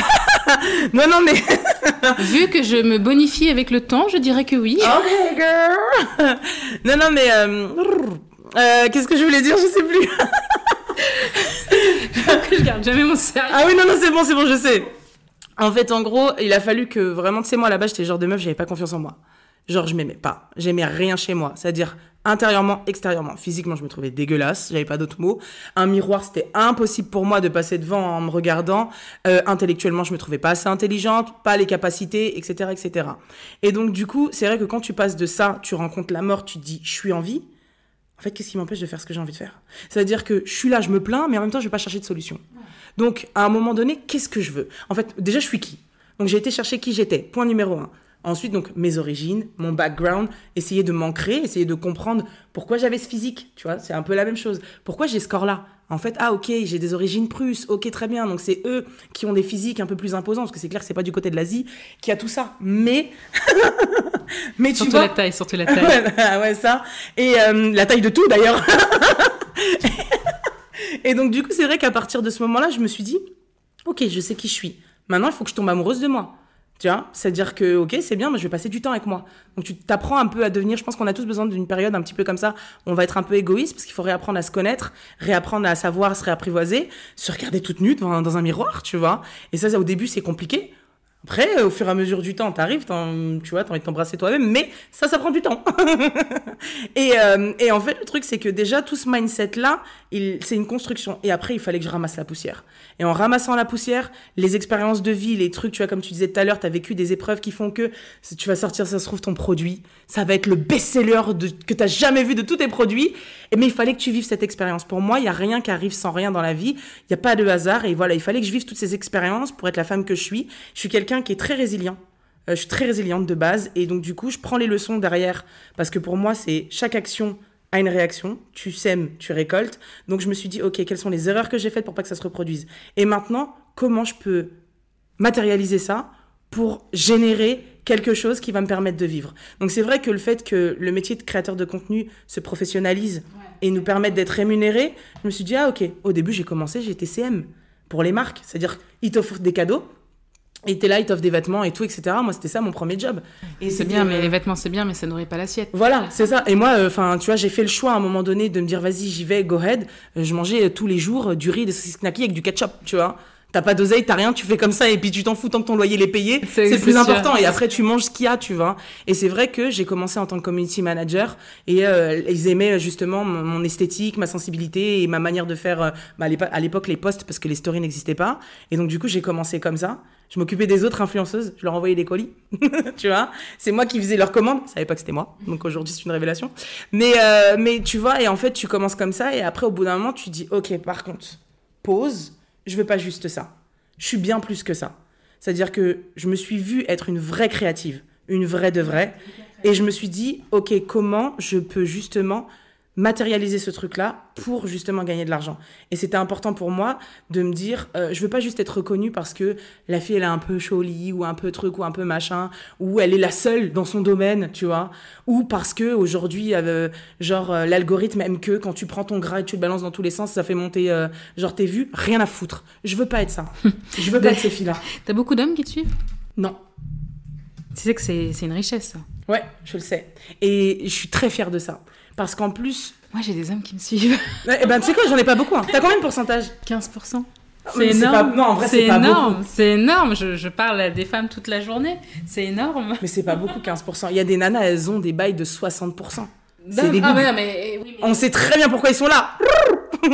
non, non, mais. Vu que je me bonifie avec le temps, je dirais que oui. Ok, girl. non, non, mais. Euh, euh, qu'est-ce que je voulais dire? Je sais plus. je garde jamais mon sérieux. Ah oui, non, non, c'est bon, c'est bon, je sais. En fait, en gros, il a fallu que vraiment, tu sais, moi là-bas, j'étais genre de meuf, j'avais pas confiance en moi. Genre, je m'aimais pas. J'aimais rien chez moi. C'est-à-dire, intérieurement, extérieurement. Physiquement, je me trouvais dégueulasse, j'avais pas d'autres mots. Un miroir, c'était impossible pour moi de passer devant en me regardant. Euh, intellectuellement, je me trouvais pas assez intelligente, pas les capacités, etc., etc. Et donc, du coup, c'est vrai que quand tu passes de ça, tu rencontres la mort, tu te dis, je suis en vie. En fait, qu'est-ce qui m'empêche de faire ce que j'ai envie de faire? C'est-à-dire que je suis là, je me plains, mais en même temps, je vais pas chercher de solution. Donc, à un moment donné, qu'est-ce que je veux? En fait, déjà, je suis qui? Donc, j'ai été chercher qui j'étais. Point numéro un. Ensuite, donc, mes origines, mon background, essayer de m'ancrer, essayer de comprendre pourquoi j'avais ce physique, tu vois, c'est un peu la même chose. Pourquoi j'ai ce corps-là? En fait, ah ok, j'ai des origines prusses, ok, très bien, donc c'est eux qui ont des physiques un peu plus imposants, parce que c'est clair que c'est pas du côté de l'Asie qui a tout ça. Mais, mais tu surtout la taille, surtout la taille. ouais, bah, ouais, ça. Et euh, la taille de tout, d'ailleurs. et donc, du coup, c'est vrai qu'à partir de ce moment-là, je me suis dit, ok, je sais qui je suis. Maintenant, il faut que je tombe amoureuse de moi Tu vois C'est-à-dire que, ok, c'est bien, mais je vais passer du temps avec moi. Donc tu t'apprends un peu à devenir, je pense qu'on a tous besoin d'une période un petit peu comme ça, on va être un peu égoïste parce qu'il faut réapprendre à se connaître, réapprendre à savoir se réapprivoiser, se regarder toute nue dans, dans un miroir, tu vois. Et ça, au début, c'est compliqué. Après, au fur et à mesure du temps, t'arrives, tu vois, t'as envie de t'embrasser toi-même, mais ça, ça prend du temps. et, euh, et en fait, le truc, c'est que déjà, tout ce mindset-là, c'est une construction. Et après, il fallait que je ramasse la poussière. Et en ramassant la poussière, les expériences de vie, les trucs, tu vois, comme tu disais tout à l'heure, t'as vécu des épreuves qui font que si tu vas sortir, ça se trouve, ton produit, ça va être le best-seller que t'as jamais vu de tous tes produits. Mais il fallait que tu vives cette expérience. Pour moi, il y a rien qui arrive sans rien dans la vie. Il n'y a pas de hasard. Et voilà, il fallait que je vive toutes ces expériences pour être la femme que je suis. Je suis quelqu'un qui est très résilient. Euh, je suis très résiliente de base et donc du coup, je prends les leçons derrière parce que pour moi, c'est chaque action a une réaction, tu sèmes, tu récoltes. Donc je me suis dit, ok, quelles sont les erreurs que j'ai faites pour pas que ça se reproduise? Et maintenant, comment je peux matérialiser ça pour générer quelque chose qui va me permettre de vivre? Donc c'est vrai que le fait que le métier de créateur de contenu se professionnalise et nous permette d'être rémunéré, je me suis dit, ah ok, au début j'ai commencé, j'étais CM pour les marques. C'est-à-dire, ils t'offrent des cadeaux, et t'es là, ils t'offrent des vêtements et tout, etc. Moi, c'était ça mon premier job. Et c'est bien, mais les vêtements, c'est bien, mais ça nourrit pas l'assiette. Voilà, c'est ça. Et moi, enfin, tu vois, j'ai fait le choix à un moment donné de me dire, vas-y, j'y vais, go ahead. Je mangeais euh, tous les jours euh, du riz, des saucisses knacky avec du ketchup, tu vois. T'as pas d'oseille, t'as rien, tu fais comme ça et puis tu t'en fous tant que ton loyer est payé. C'est plus important. Et après, tu manges ce qu'il y a, tu vois. Et c'est vrai que j'ai commencé en tant que community manager et euh, ils aimaient justement mon, esthétique, ma sensibilité et ma manière de faire. bah, à l'époque, les posts parce que les stories n'existaient pas. Et donc, du coup, j'ai commencé comme ça. Je m'occupais des autres influenceuses, je leur envoyais des colis, tu vois. C'est moi qui faisais leurs commandes, je savais pas que c'était moi, donc aujourd'hui c'est une révélation. Mais, euh, mais tu vois, et en fait tu commences comme ça, et après au bout d'un moment tu dis, ok, par contre, pause, je veux pas juste ça. Je suis bien plus que ça. C'est-à-dire que je me suis vue être une vraie créative, une vraie de vraie, et je me suis dit, ok, comment je peux justement matérialiser ce truc-là pour justement gagner de l'argent. Et c'était important pour moi de me dire, euh, je veux pas juste être reconnue parce que la fille elle est un peu jolie ou un peu truc ou un peu machin ou elle est la seule dans son domaine, tu vois, ou parce que aujourd'hui euh, genre euh, l'algorithme aime que quand tu prends ton gras et tu le balances dans tous les sens, ça fait monter genre tes vues, rien à foutre. Je veux pas être ça. je veux pas être ces filles-là. T'as beaucoup d'hommes qui te suivent? Non. Tu sais que c'est une richesse ça. Ouais, je le sais. Et je suis très fière de ça. Parce qu'en plus. Moi, j'ai des hommes qui me suivent. Eh ben, tu sais quoi, j'en ai pas beaucoup. Hein. T'as combien de pourcentage 15%. C'est énorme. Non, en vrai, c'est énorme. C'est énorme. Je, je, parle à des femmes toute la journée. C'est énorme. Mais c'est pas beaucoup, 15%. Il y a des nanas, elles ont des bails de 60%. C'est des ah, mais, oui, On sait très bien pourquoi ils sont là.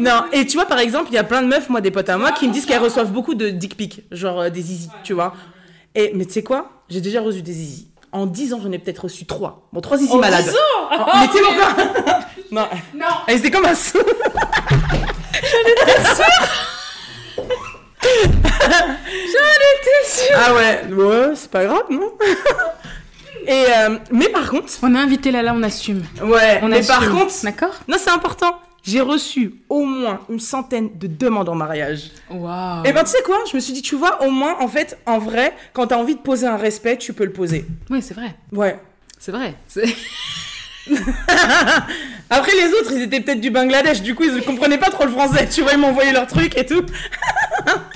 non, et tu vois, par exemple, il y a plein de meufs, moi, des potes à moi, qui me disent qu'elles reçoivent beaucoup de dick pics, genre euh, des zizi, tu vois. Et, mais tu sais quoi? J'ai déjà reçu des zizi. En 10 ans, j'en ai peut-être reçu 3. Bon, 3 zizi malades. 10 ans Mais tu pourquoi Non. Non. Elles étaient comme un sou. J'en étais sûre J'en étais sûre Ah ouais, ouais, c'est pas grave, non? Et euh, mais par contre, on a invité Lala, on assume. Ouais, on mais par contre, d'accord? Non, c'est important j'ai reçu au moins une centaine de demandes en mariage. Waouh. Et ben tu sais quoi? Je me suis dit, tu vois, au moins, en fait, en vrai, quand t'as envie de poser un respect, tu peux le poser. Oui, c'est vrai. Ouais. C'est vrai. Après, les autres, ils étaient peut-être du Bangladesh, du coup, ils ne comprenaient pas trop le français. Tu vois, ils m'envoyaient leurs trucs et tout.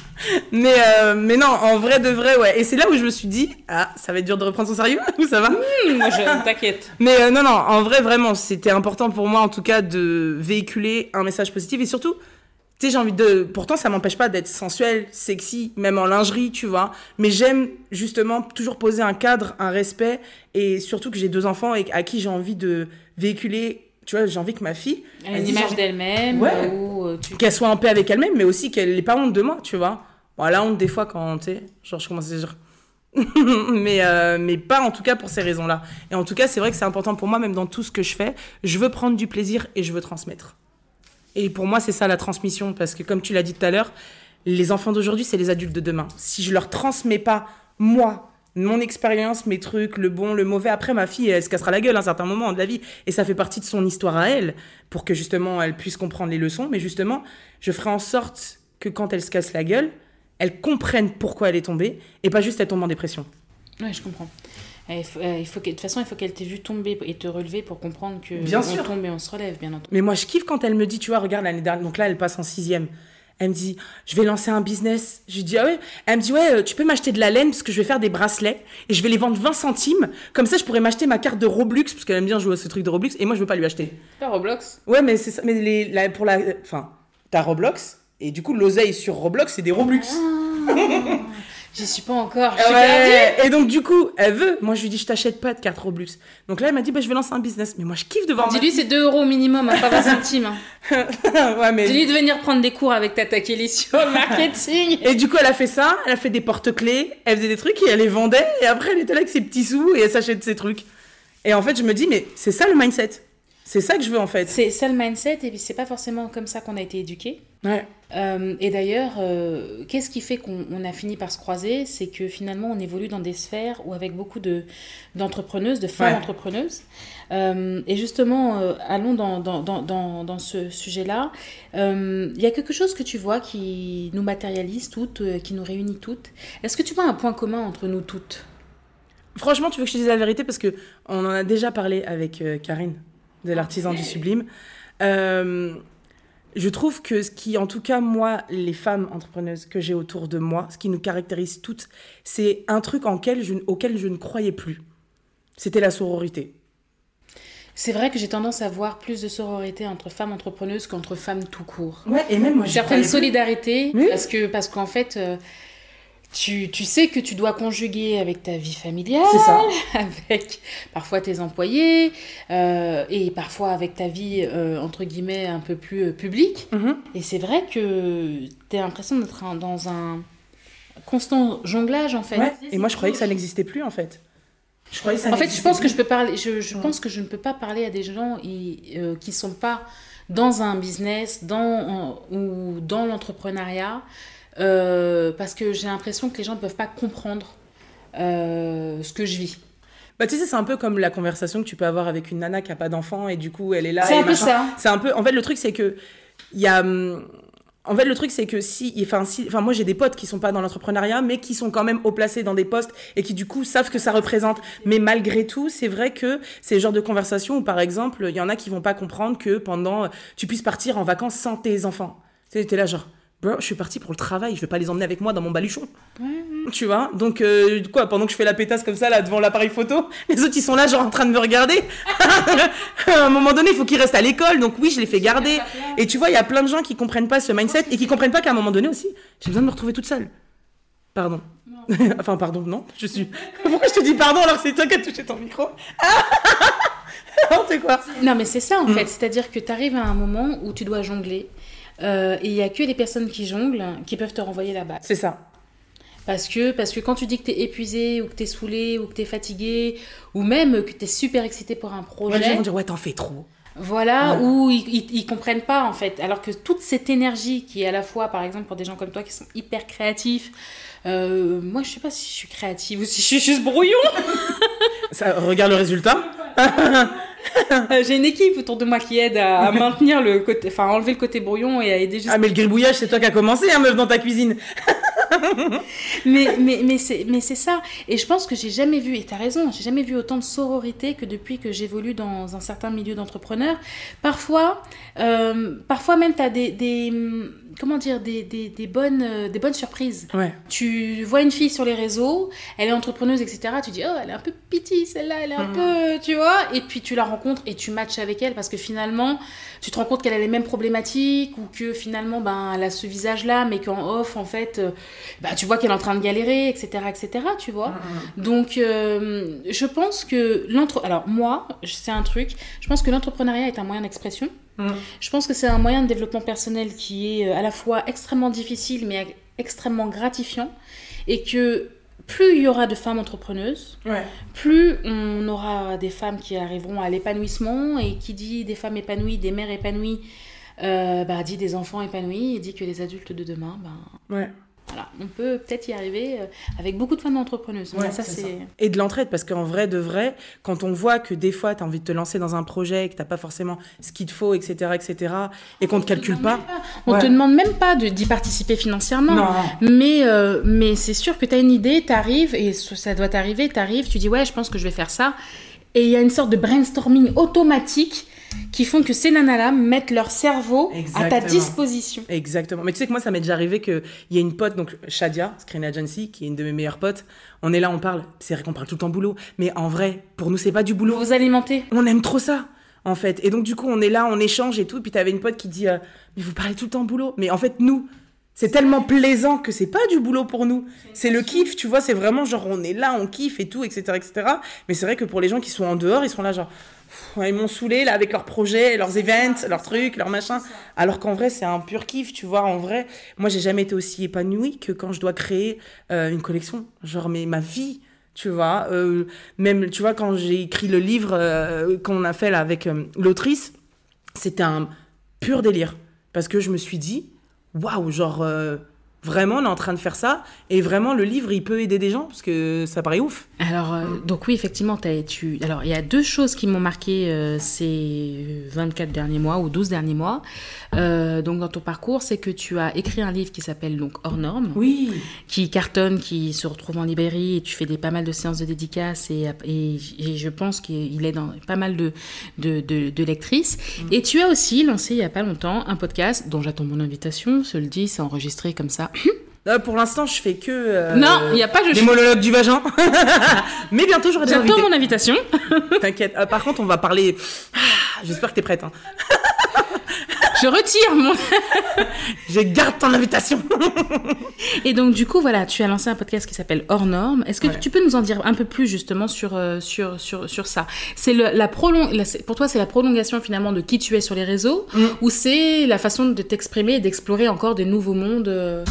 mais, euh, mais non, en vrai de vrai, ouais. Et c'est là où je me suis dit, ah, ça va être dur de reprendre son sérieux ou ça va mmh, Moi, je t'inquiète. Mais euh, non, non, en vrai, vraiment, c'était important pour moi, en tout cas, de véhiculer un message positif et surtout, tu sais, j'ai envie de. Pourtant, ça m'empêche pas d'être sensuelle, sexy, même en lingerie, tu vois. Mais j'aime justement toujours poser un cadre, un respect et surtout que j'ai deux enfants et à qui j'ai envie de véhiculer tu vois, j'ai envie que ma fille. une image d'elle-même. Euh, qu'elle soit en paix avec elle-même, mais aussi qu'elle n'ait pas honte de moi, tu vois. Bon, la honte, des fois, quand, tu sais, genre, je commence à dire. mais, euh, mais pas en tout cas pour ces raisons-là. Et en tout cas, c'est vrai que c'est important pour moi, même dans tout ce que je fais. Je veux prendre du plaisir et je veux transmettre. Et pour moi, c'est ça la transmission, parce que comme tu l'as dit tout à l'heure, les enfants d'aujourd'hui, c'est les adultes de demain. Si je leur transmets pas, moi, mon expérience, mes trucs, le bon, le mauvais. Après, ma fille, elle se cassera la gueule à un certain moment de la vie. Et ça fait partie de son histoire à elle, pour que justement, elle puisse comprendre les leçons. Mais justement, je ferai en sorte que quand elle se casse la gueule, elle comprenne pourquoi elle est tombée, et pas juste elle tombe en dépression. Ouais, je comprends. Il faut, il faut de toute façon, il faut qu'elle t'ait vu tomber et te relever pour comprendre que bien on sûr. tombe et on se relève, bien entendu. Mais moi, je kiffe quand elle me dit, tu vois, regarde l'année dernière, donc là, elle passe en sixième. Elle me dit, je vais lancer un business. Je lui dis, ah ouais. Elle me dit, ouais, euh, tu peux m'acheter de la laine parce que je vais faire des bracelets et je vais les vendre 20 centimes. Comme ça, je pourrais m'acheter ma carte de Roblox parce qu'elle aime bien jouer à ce truc de Roblox et moi, je veux pas lui acheter. Pas Roblox Ouais, mais c'est ça. Mais les, la- pour la. Enfin, t'as Roblox et du coup, l'oseille sur Roblox, c'est des Roblox. J'y suis pas encore. Je suis Ouais. perdue. Et donc, du coup, elle veut. Moi, je lui dis, je t'achète pas de carte Roblox. Donc là, elle m'a dit, bah, je vais lancer un business. Mais moi, je kiffe de vendre. Dis-lui, c'est 2 euros minimum, hein, pas 20 centimes. hein. ouais, mais. Dis-lui de venir prendre des cours avec Tata Kelly sur le marketing. Et du coup, elle a fait ça, elle a fait des porte-clés, elle faisait des trucs et elle les vendait, et après, elle était là avec ses petits sous et elle s'achète ses trucs. Et en fait, je me dis, mais c'est ça le mindset. C'est ça que je veux en fait. C'est ça le mindset, et puis c'est pas forcément comme ça qu'on a été éduqué. Ouais. Euh, et d'ailleurs, euh, qu'est-ce qui fait qu'on on a fini par se croiser? C'est que finalement, on évolue dans des sphères où avec beaucoup de d'entrepreneuses, de femmes Ouais. entrepreneuses. Euh, et justement, euh, allons dans, dans, dans, dans, dans ce sujet-là. Euh, Il y a quelque chose que tu vois qui nous matérialise toutes, euh, qui nous réunit toutes. Est-ce que tu vois un point commun entre nous toutes? Franchement, tu veux que je te dise la vérité parce que on en a déjà parlé avec euh, Karine de l'artisan du sublime. Euh, je trouve que ce qui, en tout cas, moi, les femmes entrepreneuses que j'ai autour de moi, ce qui nous caractérise toutes, c'est un truc en quel je- auquel je ne croyais plus. C'était la sororité. C'est vrai que j'ai tendance à voir plus de sororité entre femmes entrepreneuses qu'entre femmes tout court. Ouais, et même moi, Une certaine solidarité, Oui. parce que parce qu'en fait, euh, tu, tu sais que tu dois conjuguer avec ta vie familiale, ça. avec parfois tes employés, euh, et parfois avec ta vie, euh, entre guillemets, un peu plus euh, publique. Mhm. Et c'est vrai que tu as l'impression d'être dans un constant jonglage, en fait. Ouais, Et moi, je croyais que ça n'existait plus, en fait. Je croyais que ça En fait, je n'existait pense que plus. je peux parler. Je, je Ouais. pense que je ne peux pas parler à des gens euh, qui sont pas dans un business, dans en- ou dans l'entrepreneuriat, euh, parce que j'ai l'impression que les gens ne peuvent pas comprendre euh, ce que je vis. Bah, tu sais, c'est un peu comme la conversation que tu peux avoir avec une nana qui a pas d'enfant et du coup, elle est là. C'est un peu ça. C'est un peu. En fait, le truc, c'est que. Il y a. hum, En fait, le truc, c'est que si. Enfin, si... enfin moi, j'ai des potes qui sont pas dans l'entrepreneuriat, mais qui sont quand même haut placés dans des postes et qui, du coup, savent ce que ça représente. Mais malgré tout, c'est vrai que c'est le genre de conversation où, par exemple, il y en a qui vont pas comprendre que pendant. Tu puisses partir en vacances sans tes enfants. Tu sais, là, genre. Bro, je suis parti pour le travail, je vais pas les emmener avec moi dans mon baluchon. Tu vois Donc, euh, quoi, pendant que je fais la pétasse comme ça, là, devant l'appareil photo, les autres, ils sont là, genre, en train de me regarder. à un moment donné, il faut qu'ils restent à l'école, donc oui, je les fais garder. Et tu vois, il y a plein de gens qui comprennent pas ce mindset et qui comprennent pas qu'à un moment donné aussi, j'ai besoin de me retrouver toute seule. Pardon. enfin, pardon, non, je suis. Pourquoi je te dis pardon alors que c'est toi qui as touché ton micro N'importe quoi. Non, mais c'est ça en Mm. fait. C'est-à-dire que tu arrives à un moment où tu dois jongler. Euh, et il n'y a que les personnes qui jonglent qui peuvent te renvoyer balle. C'est ça. Parce que, parce que quand tu dis que tu es épuisé, ou que tu es saoulé, ou que tu es fatigué, ou même que tu es super excité pour un Ouais, projet, les gens vont dire, ouais, t'en fais trop. Voilà, Ouais. où ils, ils, ils comprennent pas en fait. Alors que toute cette énergie qui est à la fois, par exemple, pour des gens comme toi qui sont hyper créatifs, euh, moi je sais pas si je suis créative ou si je suis juste brouillon. Ça, regarde le résultat. Euh, J'ai une équipe autour de moi qui aide à, à maintenir le côté, enfin enlever le côté brouillon et à aider juste. Ah, mais le gribouillage, c'est toi qui as commencé, hein, meuf, dans ta cuisine. Mais, mais, mais c'est mais c'est ça. Et je pense que j'ai jamais vu, et tu as raison, j'ai jamais vu autant de sororité que depuis que j'évolue dans un certain milieu d'entrepreneurs. Parfois, euh, parfois même, tu as des, des, comment dire, des, des, des bonnes, euh, des bonnes surprises. Ouais. Tu vois une fille sur les réseaux, elle est entrepreneuse, etc. Tu dis, oh, elle est un peu piti, celle-là, elle est un Mhm. peu, tu vois. Et puis tu la rencontres et tu matches avec elle parce que finalement, tu te rends compte qu'elle a les mêmes problématiques ou que finalement, ben, elle a ce visage-là, mais qu'en off, en fait, euh, bah, tu vois qu'elle est en train de galérer, etc., etc., tu vois. Donc, euh, je pense que l'entre... Alors, moi, c'est un truc, je pense que l'entrepreneuriat est un moyen d'expression. Mhm. Je pense que c'est un moyen de développement personnel qui est euh, à la fois extrêmement difficile, mais extrêmement gratifiant. Et que plus il y aura de femmes entrepreneuses, Ouais. plus on aura des femmes qui arriveront à l'épanouissement. Et qui dit des femmes épanouies, des mères épanouies, euh, bah, dit des enfants épanouis, et dit que les adultes de demain, ben, Ouais. Voilà, on peut peut-être y arriver euh, avec beaucoup de femmes entrepreneuses. Ouais, Mais ça, c'est c'est. Et de l'entraide, parce qu'en vrai, de vrai, quand on voit que des fois, tu as envie de te lancer dans un projet, que tu pas forcément ce qu'il te faut, etc., etc., et qu'on ne te calcule pas. On Ouais. te demande même pas de- d'y participer financièrement. Non. Mais, euh, mais c'est sûr que tu as une idée, tu arrives, et ça ça doit t'arriver, tu arrives, tu dis ouais, je pense que je vais faire ça. Et il y a une sorte de brainstorming automatique qui font que ces nanas-là mettent leur cerveau à ta disposition. Exactement. Mais tu sais que moi, ça m'est déjà arrivé qu'il y a une pote, donc Shadia, Screen Agency, qui est une de mes meilleures potes. On est là, on parle. C'est vrai qu'on parle tout le temps boulot. Mais en vrai, pour nous, c'est pas du boulot. Vous alimentez. On aime trop ça en fait. Et donc, du coup, on est là, on échange et tout. Puis, t'avais une pote qui dit euh, Mais vous parlez tout le temps boulot. Mais en fait, nous, c'est tellement plaisant que c'est pas du boulot pour nous. C'est le kiff, tu vois. C'est vraiment genre, on est là, on kiffe et tout, etc. etc. Mais c'est vrai que pour les gens qui sont en dehors, ils sont là, genre, ils m'ont saoulé là avec leurs projets, leurs events, leurs trucs, leurs machins. Alors qu'en vrai, c'est un pur kiff, tu vois. En vrai, moi, j'ai jamais été aussi épanouie que quand je dois créer euh, une collection. Genre, mais ma vie, tu vois. Euh, même, tu vois, quand j'ai écrit le livre euh, qu'on a fait là avec l'autrice, c'était un pur délire. Parce que je me suis dit, waouh, genre, vraiment, on est en train de faire ça. Et vraiment, le livre, il peut aider des gens parce que ça paraît ouf. Alors, euh, donc oui, effectivement, as, tu... Alors, il y a deux choses qui m'ont marqué euh, ces 24 derniers mois ou 12 derniers mois. donc, dans ton parcours, c'est que tu as écrit un livre qui s'appelle donc Hors Normes. Oui. Qui cartonne, qui se retrouve en librairie et tu fais des, pas mal de séances de dédicaces et, et, je pense qu'il est dans pas mal de, de, de, lectrices. Mm. Et tu as aussi lancé il y a pas longtemps un podcast dont j'attends mon invitation. Je le dis, c'est enregistré comme ça. Euh, pour l'instant, je fais que. Euh, non, il n'y a pas. Je des monologues du vagin. Mais bientôt, j'aurai des J'attends mon invitation. T'inquiète. Euh, par contre, on va parler. Ah, j'espère que t'es prête. Hein. je retire mon. je garde ton invitation. Et donc, du coup, voilà, tu as lancé un podcast qui s'appelle Hors Normes. Est-ce que tu peux nous en dire un peu plus justement sur, sur, sur, sur ça? C'est la prolong... Pour toi, c'est la prolongation finalement de qui tu es sur les réseaux mm. ou c'est la façon de t'exprimer et d'explorer encore des nouveaux mondes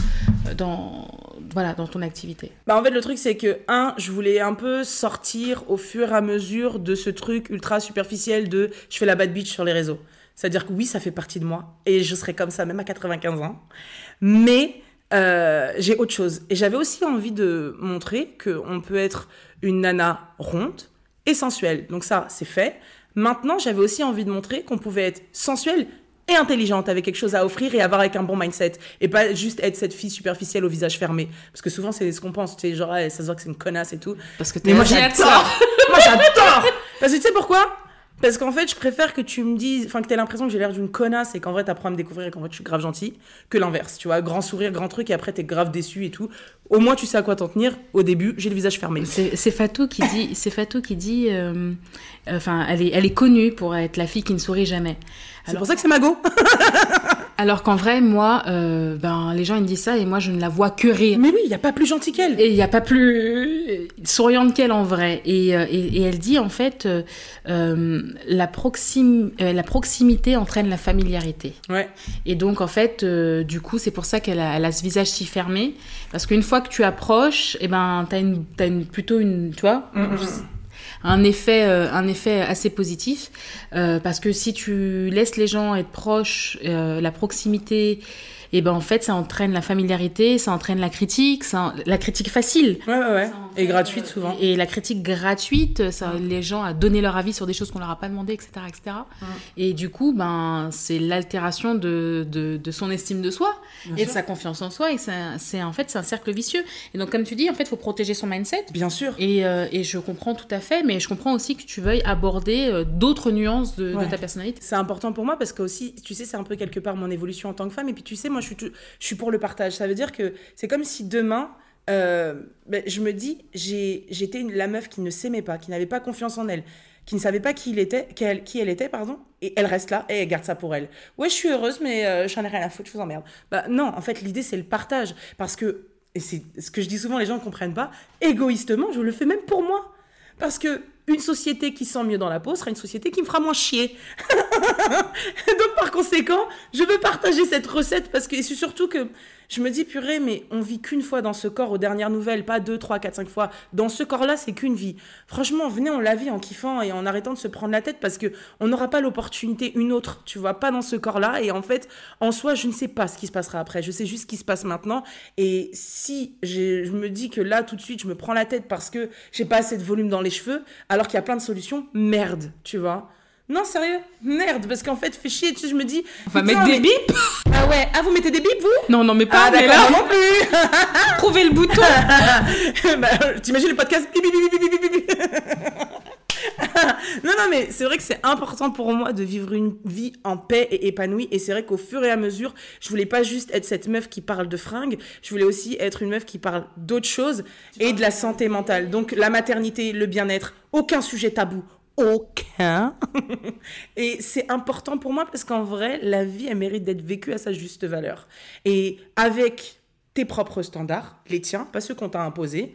dans, voilà, dans ton activité? Bah En fait, le truc, c'est que, un, je voulais un peu sortir au fur et à mesure de ce truc ultra superficiel de je fais la bad bitch sur les réseaux. C'est-à-dire que oui, ça fait partie de moi et je serai comme ça même à 95 ans. Mais euh, j'ai autre chose. Et j'avais aussi envie de montrer qu'on peut être une nana ronde et sensuelle. Donc ça, c'est fait. Maintenant, j'avais aussi envie de montrer qu'on pouvait être sensuelle et intelligente, avec quelque chose à offrir et avoir avec un bon mindset. Et pas juste être cette fille superficielle au visage fermé. Parce que souvent, c'est ce qu'on pense. Tu sais, genre, ça se voit que c'est une connasse et tout. Parce que t'es moi, j'adore. moi, j'adore. Parce que tu sais pourquoi? Parce qu'en fait, je préfère que tu me dises, enfin, que tu aies l'impression que j'ai l'air d'une connasse et qu'en vrai, t'apprends à me découvrir et qu'en vrai, je suis grave gentille, que l'inverse. Tu vois, grand sourire, grand truc et après, t'es grave déçu et tout. Au moins, tu sais à quoi t'en tenir. Au début, j'ai le visage fermé. C'est Fatou qui dit, c'est Fatou qui dit, euh, enfin, elle, est, elle est connue pour être la fille qui ne sourit jamais. C'est pour ça que c'est Mago. Alors qu'en vrai, moi, euh, ben, les gens ils me disent ça et moi je ne la vois que rire. Mais oui, il n'y a pas plus gentil qu'elle. Et il n'y a pas plus souriante qu'elle en vrai. Et, euh, et, elle dit en fait, euh, la, proxim la proximité entraîne la familiarité. Ouais. Et donc en fait, du coup, c'est pour ça qu'elle a, a, ce visage si fermé. Parce qu'une fois que tu approches, et eh ben, tu as, une, as une, plutôt une, tu vois, mm, mm, mm un effet, euh, un effet assez positif. Euh, parce que si tu laisses les gens être proches, euh, la proximité et ben en fait ça entraîne la familiarité, ça entraîne la critique, ça, la critique facile. Ouais, ouais, ouais. Et gratuite souvent. Et la critique gratuite, ça les gens à donner leur avis sur des choses qu'on leur a pas demandé, etc. etc. Et du coup, ben, c'est l'altération de, de, de, son estime de soi et de sa confiance en soi. Et c'est en fait c'est un cercle vicieux. Et donc comme tu dis, en fait, il faut protéger son mindset. Bien sûr. Et, euh, et, je comprends tout à fait, mais je comprends aussi que tu veuilles aborder euh, d'autres nuances de, de, ta personnalité. C'est important pour moi parce que aussi, tu sais, c'est un peu quelque part mon évolution en tant que femme. Et puis tu sais, moi je suis, je suis pour le partage. Ça veut dire que c'est comme si demain, euh, ben, je me dis, j'étais la meuf qui ne s'aimait pas, qui n'avait pas confiance en elle, qui ne savait pas qui, elle était, pardon, et elle reste là et elle garde ça pour elle. Ouais, je suis heureuse, mais euh, j'en ai rien à foutre, je vous emmerde. Bah non, en fait, l'idée c'est le partage, parce que, et c'est ce que je dis souvent, les gens ne comprennent pas, égoïstement, je le fais même pour moi. Parce que une société qui sent mieux dans la peau sera une société qui me fera moins chier. Donc par conséquent, je veux partager cette recette parce que c'est surtout que je me dis purée mais on vit qu'une fois dans ce corps aux dernières nouvelles, pas deux, trois, quatre, cinq fois. Dans ce corps-là, c'est qu'une vie. Franchement, venez on la vit en kiffant et en arrêtant de se prendre la tête parce que on n'aura pas l'opportunité une autre, tu vois, pas dans ce corps-là et en fait, en soi, je ne sais pas ce qui se passera après. Je sais juste ce qui se passe maintenant et si je me dis que là tout de suite, je me prends la tête parce que j'ai pas assez de volume dans les cheveux, alors qu'il y a plein de solutions, merde, tu vois. Non, sérieux Merde, parce qu'en fait, fait chier, tu sais, je me dis... On va mettre des bips Ah ouais, ah vous mettez des bips, vous? Non, non, mais pas, ah, mais là... non plus Trouvez le bouton bah, T'imagines le podcast non, non, mais c'est vrai que c'est important pour moi de vivre une vie en paix et épanouie. Et c'est vrai qu'au fur et à mesure, je voulais pas juste être cette meuf qui parle de fringues, je voulais aussi être une meuf qui parle d'autres choses et de la santé mentale. Donc la maternité, le bien-être, aucun sujet tabou, aucun. et c'est important pour moi parce qu'en vrai, la vie, elle mérite d'être vécue à sa juste valeur. Et avec tes propres standards, les tiens, pas ceux qu'on t'a imposés,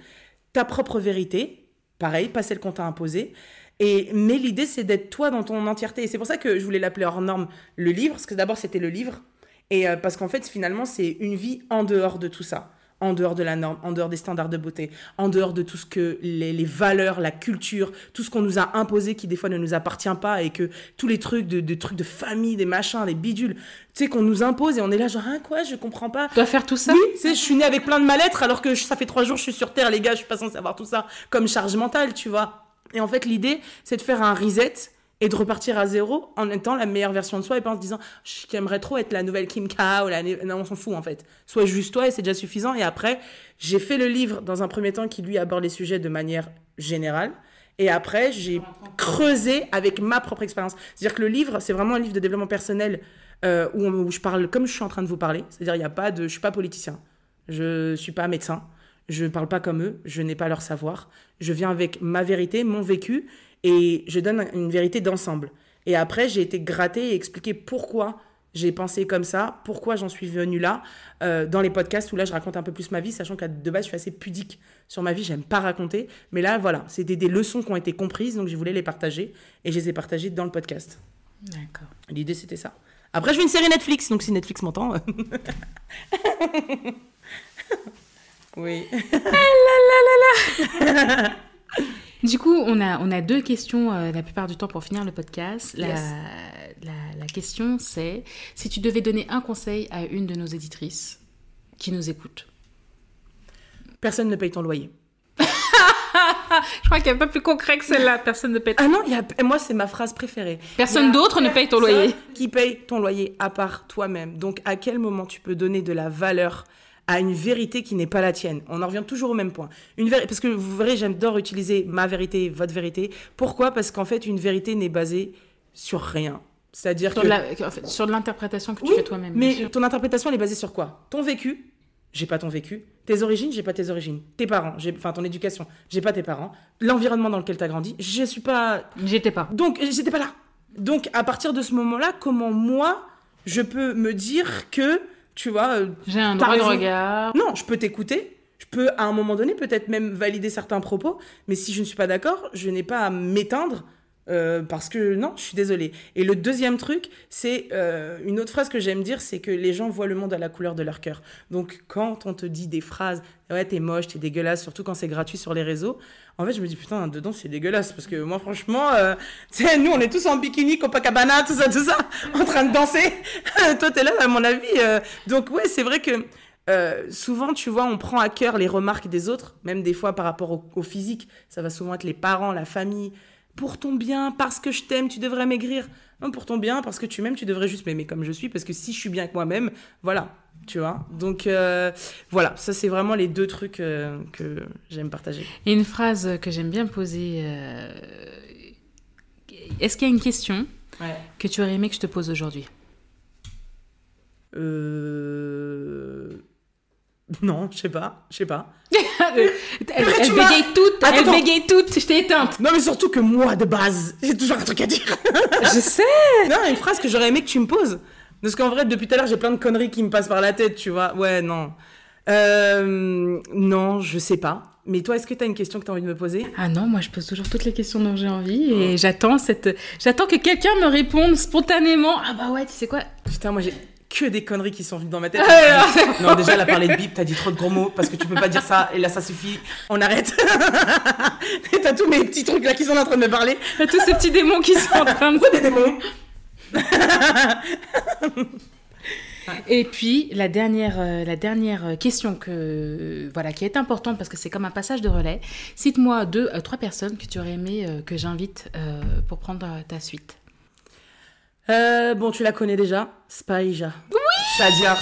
ta propre vérité, pareil, pas celle qu'on t'a imposée. Et, mais l'idée, c'est d'être toi dans ton entièreté. Et c'est pour ça que je voulais l'appeler hors norme le livre, parce que d'abord, c'était le livre. Et euh, parce qu'en fait, finalement, c'est une vie en dehors de tout ça en dehors de la norme, en dehors des standards de beauté, en dehors de tout ce que les, valeurs, la culture, tout ce qu'on nous a imposé qui des fois ne nous appartient pas et que tous les trucs de, trucs de famille, des machins, des bidules, tu sais, qu'on nous impose et on est là genre, hein, quoi, je comprends pas. Tu dois faire tout ça Oui, tu sais, je suis née avec plein de mal-être alors que ça fait trois jours que je suis sur Terre, les gars, je suis pas censée avoir tout ça comme charge mentale, tu vois. Et en fait, l'idée, c'est de faire un reset et de repartir à zéro en étant la meilleure version de soi et pas en se disant j'aimerais trop être la nouvelle Kim K ou la non on s'en fout en fait. Sois juste toi et c'est déjà suffisant. Et après j'ai fait le livre dans un premier temps qui lui aborde les sujets de manière générale. Et après j'ai creusé avec ma propre expérience. C'est à dire que le livre c'est vraiment un livre de développement personnel euh, où, où, je parle comme je suis en train de vous parler. C'est à dire il y a pas de je suis pas politicien. Je suis pas médecin. Je ne parle pas comme eux, je n'ai pas leur savoir. Je viens avec ma vérité, mon vécu, et je donne une vérité d'ensemble. Et après, j'ai été gratter et expliquer pourquoi j'ai pensé comme ça, pourquoi j'en suis venue là, euh, dans les podcasts où là je raconte un peu plus ma vie, sachant que de base je suis assez pudique sur ma vie, j'aime pas raconter. Mais là, voilà, c'était des leçons qui ont été comprises, donc je voulais les partager, et je les ai partagées dans le podcast. D'accord. L'idée c'était ça. Après, je veux une série Netflix, donc si Netflix m'entend. oui. Ah Du coup, on a, on a deux questions euh, la plupart du temps pour finir le podcast. La, la, question, c'est si tu devais donner un conseil à une de nos éditrices qui nous écoute. Personne ne paye ton loyer. Je crois qu'il n'y a pas plus concret que celle-là. Personne ne paye. Ah non, y a... moi c'est ma phrase préférée. Personne d'autre ne paye ton loyer. Qui paye ton loyer à part toi-même. Donc à quel moment tu peux donner de la valeur à une vérité qui n'est pas la tienne. On en revient toujours au même point. Une Parce que vous verrez, j'adore utiliser ma vérité, votre vérité. Pourquoi? Parce qu'en fait, une vérité n'est basée sur rien. C'est-à-dire sur que... sur l'interprétation que tu fais toi-même. Mais ton interprétation, elle est basée sur quoi? Ton vécu, j'ai pas ton vécu. Tes origines, j'ai pas tes origines. Tes parents, j'ai enfin ton éducation, j'ai pas tes parents. L'environnement dans lequel tu as grandi, je suis pas J'étais pas. Donc j'étais pas là. Donc à partir de ce moment-là, comment moi je peux me dire que tu vois. Euh, J'ai un droit de regard. Non, je peux t'écouter. Je peux, à un moment donné, peut-être même valider certains propos. Mais si je ne suis pas d'accord, je n'ai pas à m'éteindre euh, parce que non, je suis désolée. Et le deuxième truc, c'est euh, une autre phrase que j'aime dire, c'est que les gens voient le monde à la couleur de leur cœur. Donc quand on te dit des phrases, ouais, t'es moche, t'es dégueulasse, surtout quand c'est gratuit sur les réseaux, en fait, je me dis putain, dedans c'est dégueulasse parce que moi, franchement, euh, tu sais, nous on est tous en bikini, Copacabana, tout ça, tout ça, en train de danser. Toi, t'es là, à mon avis. donc ouais, c'est vrai que. souvent, tu vois, on prend à cœur les remarques des autres, même des fois par rapport au, au physique. Ça va souvent être les parents, la famille, pour ton bien, parce que je t'aime, tu devrais maigrir. Non, pour ton bien, parce que tu m'aimes, tu devrais juste m'aimer comme je suis, parce que si je suis bien avec moi-même, voilà, tu vois. Donc euh, voilà, ça c'est vraiment les deux trucs euh, que j'aime partager. Et une phrase que j'aime bien poser. Euh, est-ce qu'il y a une question que tu aurais aimé que je te pose aujourd'hui? Euh non, je sais pas, je sais pas. elle, bégaye toute, elle bégaye toute, je t'ai éteinte. Non mais surtout que moi de base, j'ai toujours un truc à dire. je sais. Non, une phrase que j'aurais aimé que tu me poses. Parce qu'en vrai, depuis tout à l'heure, j'ai plein de conneries qui me passent par la tête, tu vois. Ouais, non. Euh, non, je sais pas. Mais toi, est-ce que tu as une question que tu as envie de me poser? Ah non, moi je pose toujours toutes les questions dont j'ai envie et j'attends cette j'attends que quelqu'un me réponde spontanément. Ah bah ouais, tu sais quoi? Putain, moi j'ai que des conneries qui sont venues dans ma tête. Ah, non, déjà, elle a parlé de bip, t'as dit trop de gros mots parce que tu peux pas dire ça et là, ça suffit. On arrête. t'as tous mes petits trucs là qui sont en train de me parler. T'as tous ces petits démons qui sont en train de. Pourquoi des démons Et puis la dernière, euh, la dernière question que voilà qui est importante parce que c'est comme un passage de relais. Cite-moi deux, euh, trois personnes que tu aurais aimé euh, que j'invite pour prendre ta suite. Euh, bon, tu la connais déjà, Spaija. Oui Shadia,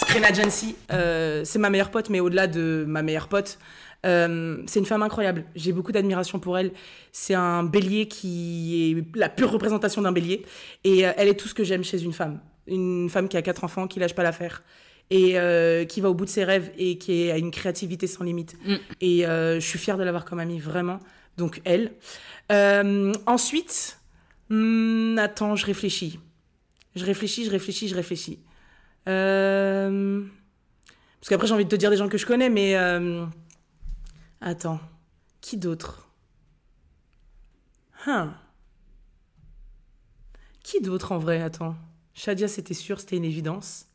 Screen Agency. Euh, c'est ma meilleure pote, mais au-delà de ma meilleure pote, Euh, c'est une femme incroyable. J'ai beaucoup d'admiration pour elle. C'est un bélier qui est la pure représentation d'un bélier. Et euh, elle est tout ce que j'aime chez une femme. Une femme qui a quatre enfants, qui lâche pas l'affaire. Et euh, qui va au bout de ses rêves et qui a une créativité sans limite. Mm. Et je suis fière de l'avoir comme amie, vraiment. Donc elle. ensuite, hmm, attends, je réfléchis. Je réfléchis, je réfléchis, je réfléchis. Parce qu'après, j'ai envie de te dire des gens que je connais, mais. Attends. Qui d'autre? Hein? Qui d'autre en vrai? Attends. Shadia, c'était sûr, c'était une évidence.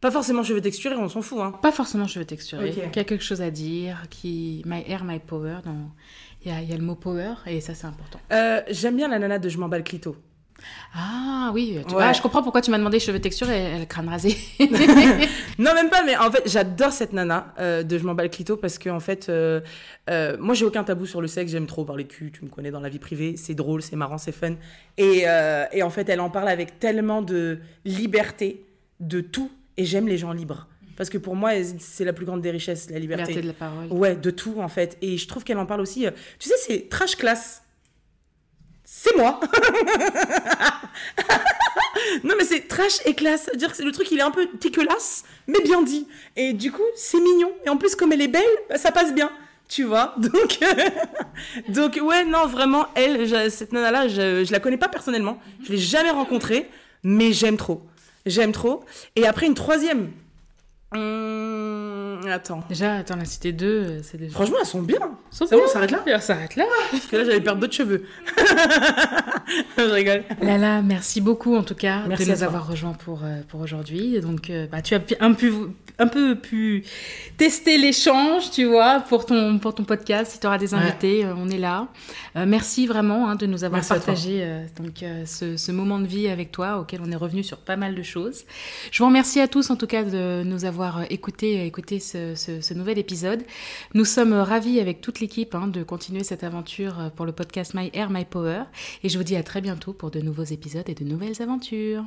Pas forcément cheveux texturés, on s'en fout. Hein. Pas forcément cheveux texturés. Il y a quelque chose à dire, qui my hair, my power. Il, y a, il y a le mot power et ça c'est important. Euh, j'aime bien la nana de Je m'en bats le clito. Ah oui, tu vois, je comprends pourquoi tu m'as demandé cheveux texture et le crâne rasé. non, même pas, mais en fait, j'adore cette nana euh, de Je m'en bats le clito parce que, en fait, euh, euh, moi, j'ai aucun tabou sur le sexe, j'aime trop parler cul, tu me connais dans la vie privée, c'est drôle, c'est marrant, c'est fun. Et, et, en fait, elle en parle avec tellement de liberté de tout et j'aime les gens libres. Parce que pour moi, c'est la plus grande des richesses, la liberté. Liberté de la parole. Ouais, de tout, en fait. Et je trouve qu'elle en parle aussi. tu sais, c'est trash class c'est moi. non, mais c'est trash et classe. C'est-à-dire que le truc, il est un peu dégueulasse, mais bien dit. Et du coup, c'est mignon. Et en plus, comme elle est belle, bah, ça passe bien. Tu vois Donc, donc ouais, non, vraiment, elle, cette nana-là, je, je la connais pas personnellement. Je l'ai jamais rencontrée, mais j'aime trop. J'aime trop. Et après, une troisième Hum, attends. Déjà, attends, la cité 2, c'est déjà. Franchement, elles sont bien. C'est bon, on s'arrête là On s'arrête là. Parce que là, j'allais perdre d'autres cheveux. je rigole. Lala, merci beaucoup en tout cas merci de nous avoir rejoints pour, euh, pour aujourd'hui. Donc, euh, bah, tu as un peu, un peu pu tester l'échange, tu vois, pour ton, pour ton podcast. Si tu auras des invités, euh, on est là. merci vraiment hein, de nous avoir partagé donc, ce, ce moment de vie avec toi, auquel on est revenu sur pas mal de choses. Je vous remercie à tous en tout cas de nous avoir euh, écouté, écouté ce, nouvel épisode. Nous sommes ravis avec toute l'équipe hein, de continuer cette aventure euh, pour le podcast My Air, My Power. Et je vous dis à très bientôt pour de nouveaux épisodes et de nouvelles aventures.